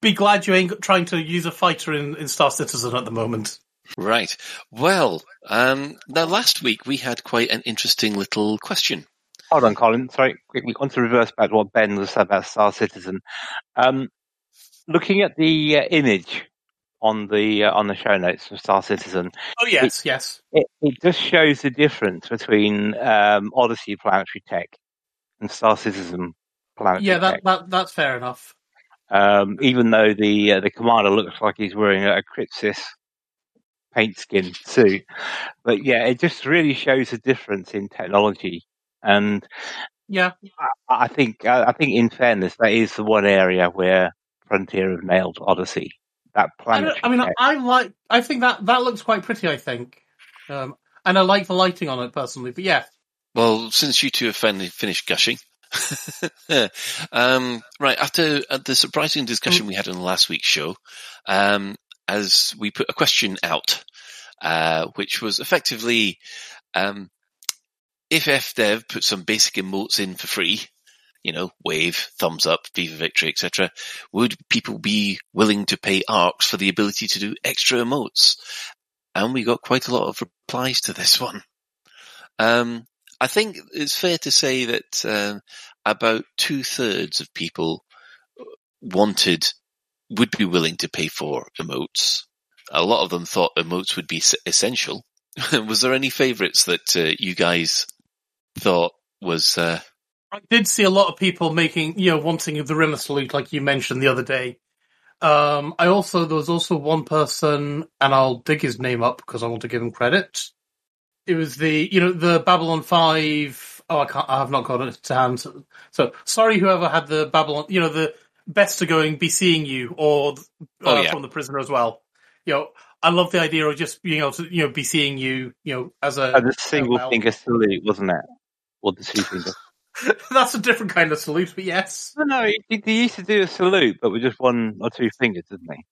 Be glad you ain't trying to use a fighter in, in Star Citizen at the moment. Right. Well, um, now last week we had quite an interesting little question. Hold on, Colin. Sorry, quickly. Want to reverse back to what Ben was said about Star Citizen. Um, looking at the uh, image on the uh, on the show notes of Star Citizen. Oh yes, yes. It, it just shows the difference between um, Odyssey Planetary Tech and Star Citizen Planetary Yeah, Tech. that, that that's fair enough. Um, even though the uh, the commander looks like he's wearing a Crypsis paint skin suit, but yeah, it just really shows the difference in technology. And Yeah. I, I think I, I think, in fairness, that is the one area where Frontier have nailed Odyssey. That I, planet. don't- I mean, I like. I think that that looks quite pretty. I think, um, and I like the lighting on it personally. But yeah, Well, since you two have finally finished gushing, um, right after uh, the surprising discussion we had on last week's show, um, as we put a question out, uh, which was effectively, um, if FDev put some basic emotes in for free, you know, wave, thumbs up, Viva Victory, etc., would people be willing to pay ARX for the ability to do extra emotes? And we got quite a lot of replies to this one. Um, I think it's fair to say that um, about two thirds of people wanted, would be willing to pay for emotes. A lot of them thought emotes would be essential. was there any favourites that uh, you guys thought was? Uh, I did see a lot of people making, you know, wanting the Rimmer salute, like you mentioned the other day. Um, I also there was also one person, and I'll dig his name up because I want to give him credit. It was the, you know, the Babylon Five. Oh, I can't. I have not got it to hand. So, so sorry, whoever had the Babylon, you know, the best to going be seeing you, or uh, Oh, yeah. from the prisoner as well. You know, I love the idea of just being able to, you know, be seeing you, you know, as a Oh, the single well. finger salute, wasn't it? Or the two finger. That's a different kind of salute, but yes. No, no, he, he used to do a salute, but with just one or two fingers, didn't he?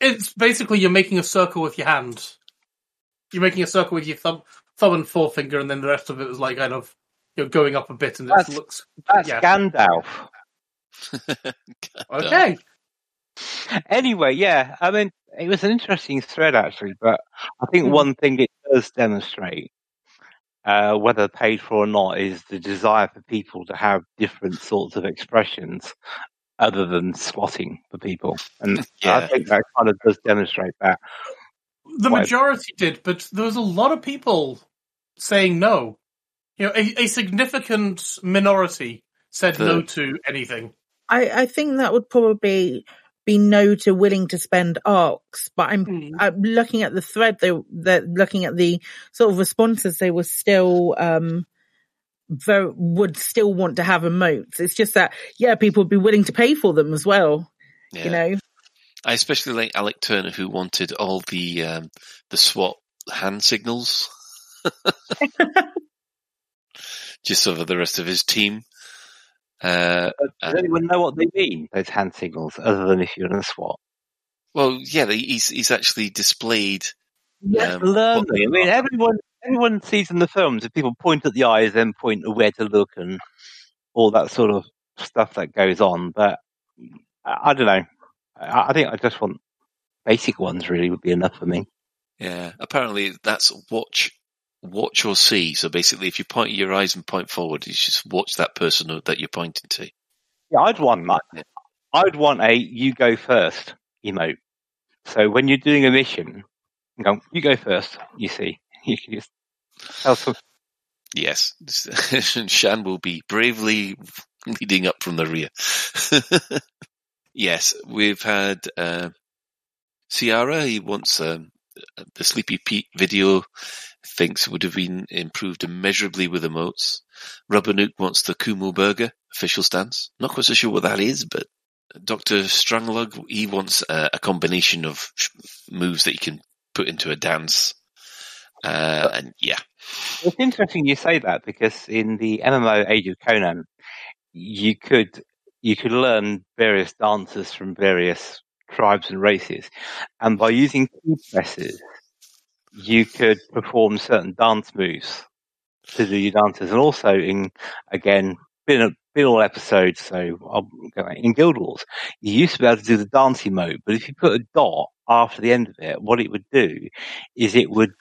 It's basically you're making a circle with your hand. You're making a circle with your thumb, thumb and forefinger, and then the rest of it is like kind of you know going up a bit, and it looks. That's yeah. Gandalf. Okay. Anyway, yeah, I mean, it was an interesting thread actually, but I think Mhm. one thing it does demonstrate uh, whether paid for or not, is the desire for people to have different sorts of expressions other than squatting for people. And I think that kind of does demonstrate that. The Why- majority did, but there was a lot of people saying no. You know, a, a significant minority said no to anything. I, I think that would probably be no to willing to spend ARX, but I'm, I'm looking at the thread. They, they're looking at the sort of responses. They were still, um, very, would still want to have emotes. It's just that, yeah, people would be willing to pay for them as well. Yeah. You know, I especially like Alec Turner, who wanted all the um, the SWAT hand signals, just so for the rest of his team. Uh, Does anyone know what they mean, those hand signals, other than if you're in a SWAT? well, yeah, he's he's actually displayed. Yes, um, learn. I mean, everyone, everyone sees in the films if people point at the eyes, then point at where to look, and all that sort of stuff that goes on. But I, I don't know. I, I think I just want basic ones. Really, would be enough for me. Yeah, apparently that's watch, watch or see. So basically, if you point your eyes and point forward, you just watch that person that you're pointing to. Yeah, I'd want that. I'd want a "you go first emote. So when you're doing a mission, you go, "You go first. You see, you can just tell some Yes, Shan will be bravely leading up from the rear. yes, we've had uh, Ciara. He wants um, the Sleepy Pete video. Thinks would have been improved immeasurably with emotes. Rubbernook wants the Kumo Burger official stance. Not quite so sure what that is, but Doctor Stranglug he wants uh, a combination of moves that you can put into a dance. Uh, and yeah, It's interesting you say that because in the MMO Age of Conan, you could you could learn various dances from various tribes and races, and by using key presses, you could perform certain dance moves to do your dances, and also in again been a been all episodes, so I'll go in Guild Wars, you used to be able to do the dancing mode, but if you put a dot after the end of it, what it would do is it would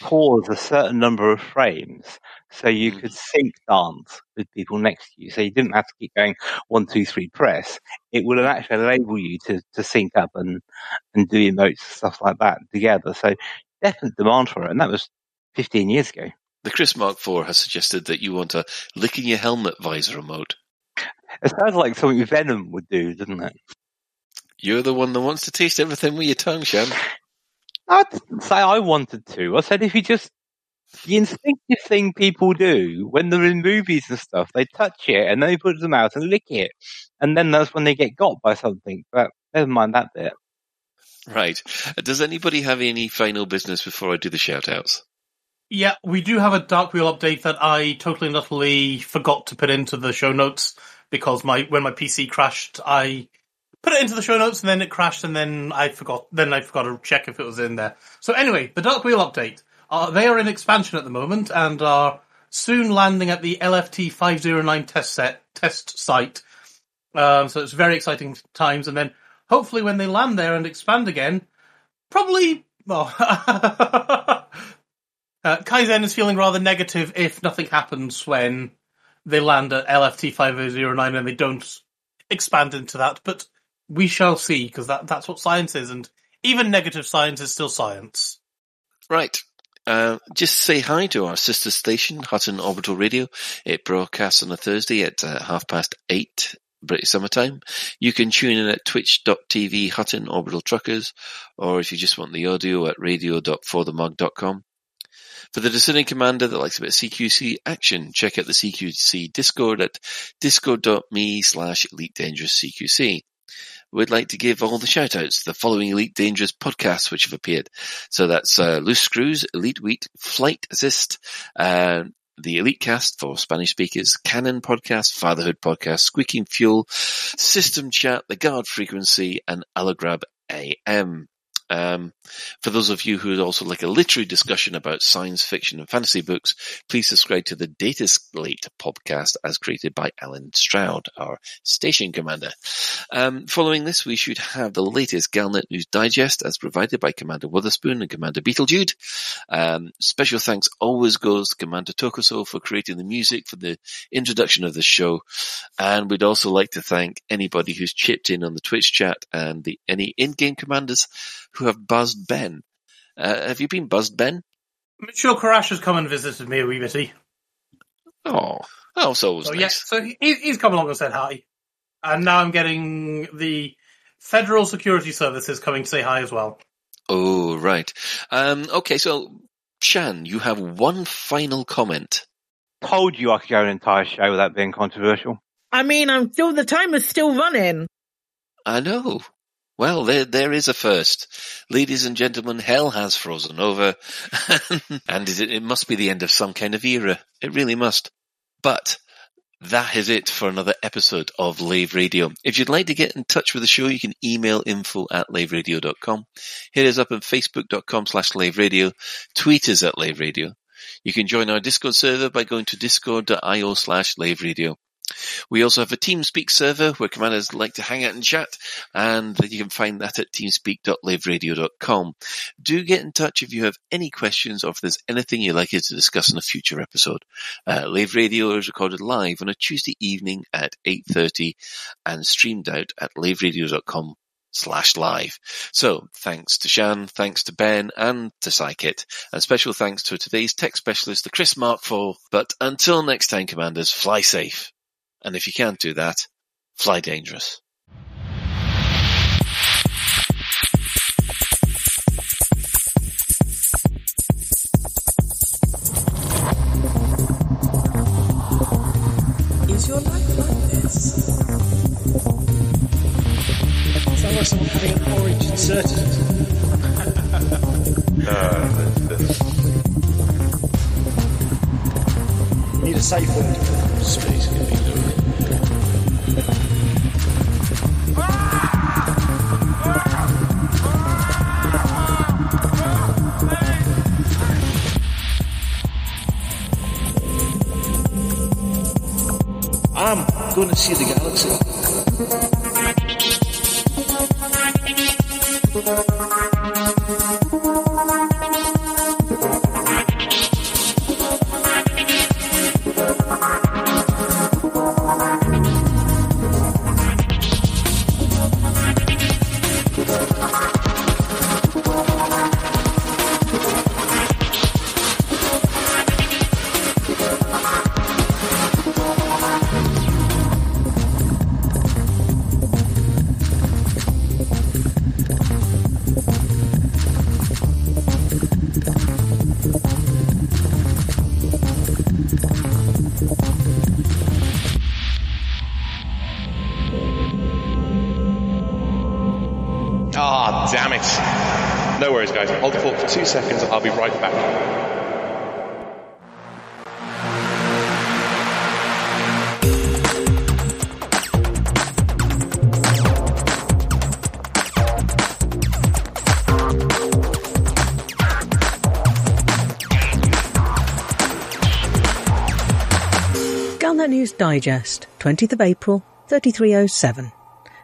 pause a certain number of frames so you hmm. could sync dance with people next to you. So you didn't have to keep going one, two, three, press. It would actually enable you to, to sync up and, and do emotes, and stuff like that together. So definite demand for it. And that was 15 years ago. The Chris Mark IV has suggested that you want a licking your helmet visor remote. It sounds like something Venom would do, doesn't it? You're the one that wants to taste everything with your tongue, Shan. I didn't say I wanted to. I said if you just the instinctive thing people do when they're in movies and stuff, they touch it and then they put them out and lick it, and then that's when they get got by something. But never mind that bit. Right. Uh, Does anybody have any final business before I do the shout outs? Yeah, we do have a Dark Wheel update that I totally and utterly forgot to put into the show notes because my when my PC crashed, I put it into the show notes and then it crashed and then I forgot. Then I forgot to check if it was in there. So anyway, the Dark Wheel update. Uh, they are in expansion at the moment and are soon landing at the LFT five zero nine test set test site. Um, so it's very exciting times. And then hopefully when they land there and expand again, probably well. Uh, Kaizen is feeling rather negative if nothing happens when they land at LFT 5009 and they don't expand into that, but we shall see because that, that's what science is and even negative science is still science. Right. Uh, just say hi to our sister station, Hutton Orbital Radio. It broadcasts on a Thursday at uh, half past eight British summertime. You can tune in at twitch.tv Hutton Orbital Truckers, or if you just want the audio at radio.forthemug.com. For the discerning commander that likes a bit of CQC action, check out the CQC Discord at discord.me slash Elite Dangerous CQC. We'd like to give all the shout outs to the following Elite Dangerous podcasts which have appeared. So that's uh, Loose Screws, Elite Wheat, Flight Assist, uh, the Elite Cast for Spanish speakers, Canon Podcast, Fatherhood Podcast, Squeaking Fuel, System Chat, The Guard Frequency, and Allagrab AM. Um, for those of you who would also like a literary discussion about science fiction and fantasy books, please subscribe to the Data Slate podcast as created by Alan Stroud, our station commander. Um, following this, we should have the latest Galnet News Digest as provided by Commander Witherspoon and Commander Beetlejude. Um, special thanks always goes to Commander Tokuso for creating the music for the introduction of the show. And we'd also like to thank anybody who's chipped in on the Twitch chat and the any in-game commanders who have buzzed Ben. Uh, have you been buzzed, Ben? Mitchell Karash has come and visited me a wee bitty. Oh, oh, so was So nice. yes, so he, he's come along and said hi, and now I'm getting the Federal Security Services coming to say hi as well. Oh, right. Um, okay, so Shan, you have one final comment. Told you I could go an entire show without being controversial. I mean, I'm still the time is still running. I know. Well, there there is a first, ladies and gentlemen. Hell has frozen over, and it, it must be the end of some kind of era. It really must. But that is it for another episode of Lave Radio. If you'd like to get in touch with the show, you can email info at laveradio.com. Hit us up on facebook.com slash Lave Radio. Tweet us at Lave Radio. You can join our Discord server by going to discord.io slash Lave Radio. We also have a TeamSpeak server where commanders like to hang out and chat, and you can find that at teamspeak.laveradio.com. Do get in touch if you have any questions or if there's anything you'd like us to discuss in a future episode. Uh, Lave Radio is recorded live on a Tuesday evening at 8.30 and streamed out at laveradio.com slash live. So thanks to Shan, thanks to Ben and to Psychit, and special thanks to today's tech specialist, the Chris Mark IV. But until next time, commanders, fly safe. And if you can't do that, fly dangerous. Is your life like this? Sounds like someone having an orange inserted. Need a safe word. Space can be I'm going to see the galaxy. Two seconds. I'll be right back. Galnet News Digest, 20th of April, 3307.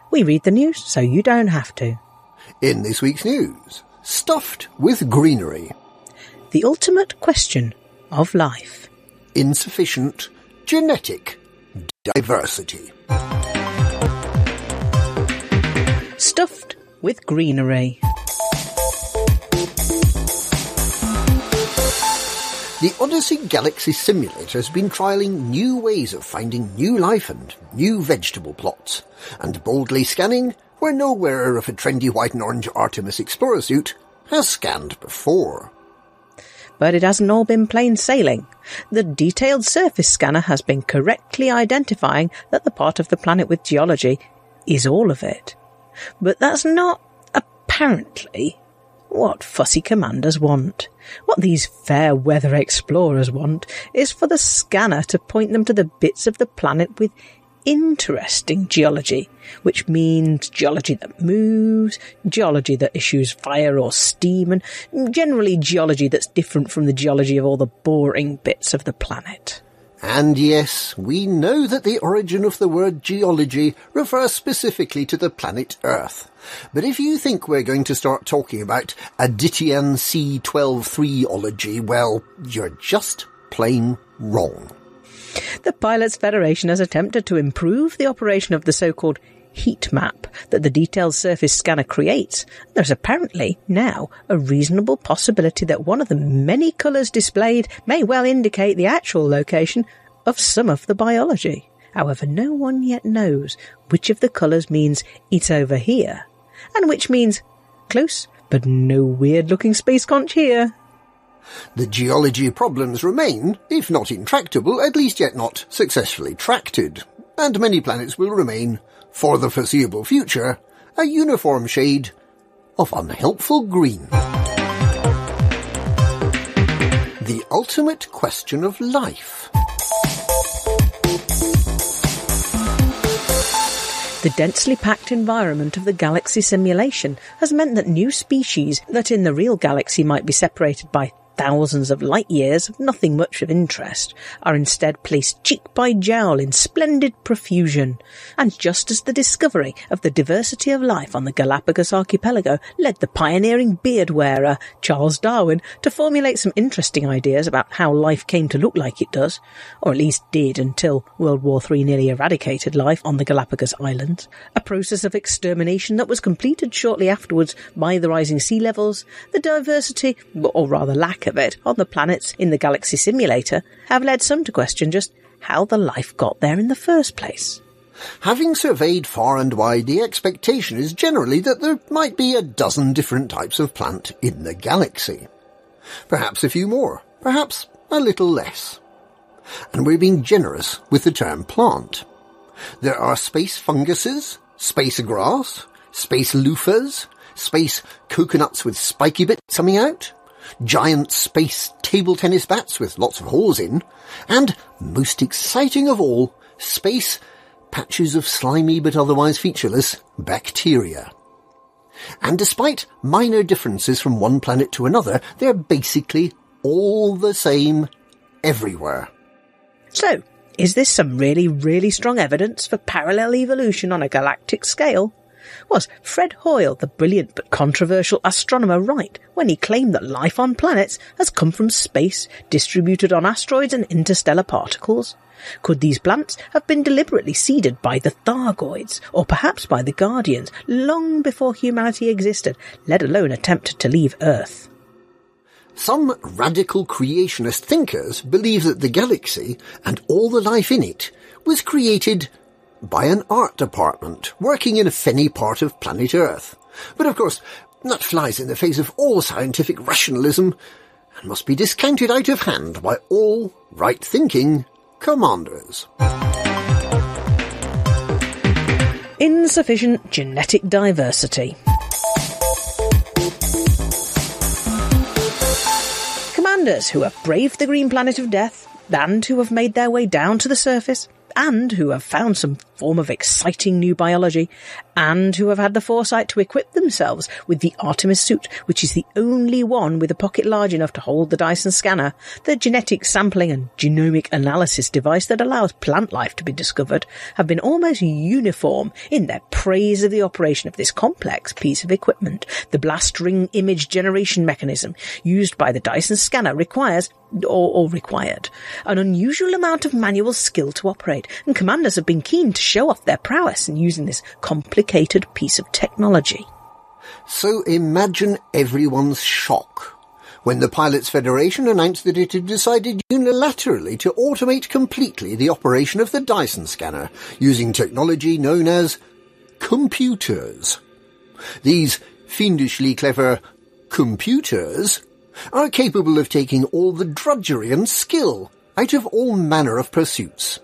We read the news so you don't have to. In this week's news, stuffed with greenery, The ultimate question of life. insufficient genetic diversity. Stuffed with greenery. The Odyssey Galaxy Simulator has been trialling new ways of finding new life and new vegetable plots, and boldly scanning where no wearer of a trendy white and orange Artemis Explorer suit has scanned before. But it hasn't all been plain sailing. The detailed surface scanner has been correctly identifying that the part of the planet with geology is all of it. But that's not, apparently, what fussy commanders want. What these fair weather explorers want is for the scanner to point them to the bits of the planet with interesting geology, which means geology that moves, geology that issues fire or steam, and generally geology that's different from the geology of all the boring bits of the planet. And yes, we know that the origin of the word geology refers specifically to the planet Earth. But if you think we're going to start talking about Adityan C123ology, well, you're just plain wrong. The Pilots Federation has attempted to improve the operation of the so-called heat map that the detailed surface scanner creates. There's apparently now a reasonable possibility that one of the many colours displayed may well indicate the actual location of some of the biology. However, no one yet knows which of the colours means it's over here, and which means close but no weird looking space conch here. The geology problems remain, if not intractable, at least yet not successfully tracted, and many planets will remain, for the foreseeable future, a uniform shade of unhelpful green. The ultimate question of life. The densely packed environment of the galaxy simulation has meant that new species that in the real galaxy might be separated by thousands of light years of nothing much of interest are instead placed cheek by jowl in splendid profusion. And just as the discovery of the diversity of life on the Galapagos archipelago led the pioneering beard wearer, Charles Darwin, to formulate some interesting ideas about how life came to look like it does, or at least did until World War III nearly eradicated life on the Galapagos Islands, a process of extermination that was completed shortly afterwards by the rising sea levels, the diversity, or rather lack of it, on the planets in the Galaxy Simulator have led some to question just how the life got there in the first place. Having surveyed far and wide, the expectation is generally that there might be a dozen different types of plant in the galaxy. Perhaps a few more, perhaps a little less. And we're being generous with the term plant. There are space funguses, space grass, space loofahs, space coconuts with spiky bits coming out, giant space table tennis bats with lots of holes in, and, most exciting of all, space patches of slimy but otherwise featureless bacteria. And despite minor differences from one planet to another, they're basically all the same everywhere. So, is this some really, really strong evidence for parallel evolution on a galactic scale? Was Fred Hoyle, the brilliant but controversial astronomer, right when he claimed that life on planets has come from space, distributed on asteroids and interstellar particles? Could these plants have been deliberately seeded by the Thargoids, or perhaps by the Guardians, long before humanity existed, let alone attempted to leave Earth? Some radical creationist thinkers believe that the galaxy, and all the life in it, was created by an art department working in a fenny part of planet Earth. But of course, that flies in the face of all scientific rationalism and must be discounted out of hand by all right-thinking commanders. Insufficient genetic diversity. Commanders who have braved the green planet of death and who have made their way down to the surface and who have found some form of exciting new biology, and who have had the foresight to equip themselves with the Artemis suit, which is the only one with a pocket large enough to hold the Dyson scanner, the genetic sampling and genomic analysis device that allows plant life to be discovered, have been almost uniform in their praise of the operation of this complex piece of equipment. The blast ring image generation mechanism used by the Dyson scanner requires or, or, required. An unusual amount of manual skill to operate, and commanders have been keen to show off their prowess in using this complicated piece of technology. So imagine everyone's shock when the Pilots Federation announced that it had decided unilaterally to automate completely the operation of the Dyson scanner using technology known as computers. These fiendishly clever computers are capable of taking all the drudgery and skill out of all manner of pursuits.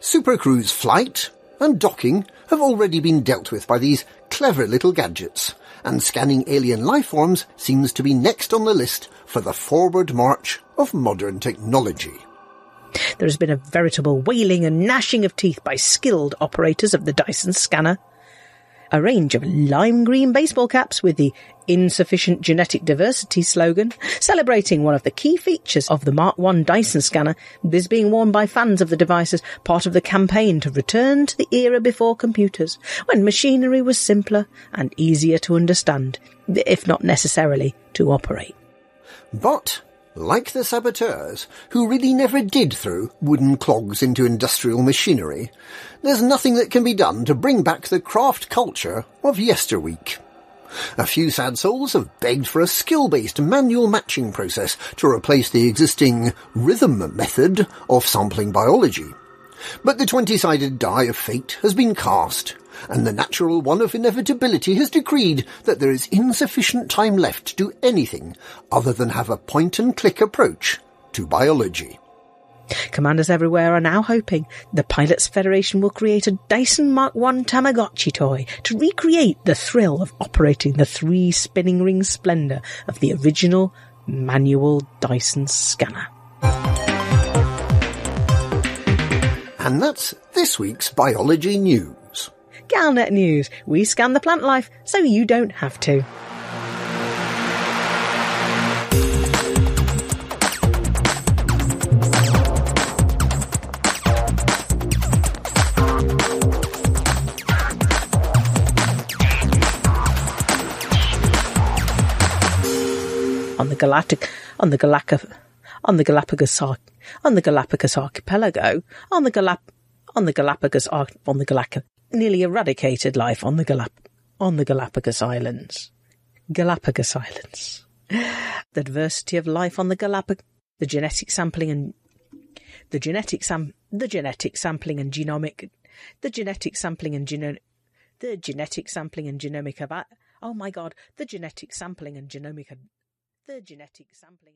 Supercruise flight and docking have already been dealt with by these clever little gadgets, and scanning alien life forms seems to be next on the list for the forward march of modern technology. There has been a veritable wailing and gnashing of teeth by skilled operators of the Dyson scanner. A range of lime green baseball caps with the insufficient genetic diversity slogan, celebrating one of the key features of the Mark I Dyson scanner, this being worn by fans of the device as part of the campaign to return to the era before computers, when machinery was simpler and easier to understand, if not necessarily to operate. But, like the saboteurs, who really never did throw wooden clogs into industrial machinery, there's nothing that can be done to bring back the craft culture of yesterweek. A few sad souls have begged for a skill-based manual matching process to replace the existing rhythm method of sampling biology. But the 20-sided die of fate has been cast, and the natural one of inevitability has decreed that there is insufficient time left to do anything other than have a point-and-click approach to biology. Commanders everywhere are now hoping the Pilots Federation will create a Dyson Mark I Tamagotchi toy to recreate the thrill of operating the three spinning ring splendour of the original manual Dyson scanner. And that's this week's biology news. Galnet News. We scan the plant life so you don't have to. on the galactic, on the Galactic, on the Galapagos, on the Galapagos archipelago, on the Galap, on the Galapagos, on the Galactic, nearly eradicated life on the Galap, on the Galapagos Islands, Galapagos Islands, the diversity of life on the Galapagos, the genetic sampling and the genetic sam, the genetic sampling and genomic, the genetic sampling and genomic, the genetic sampling and genomic of, oh my god, the genetic sampling and genomic the genetic sampling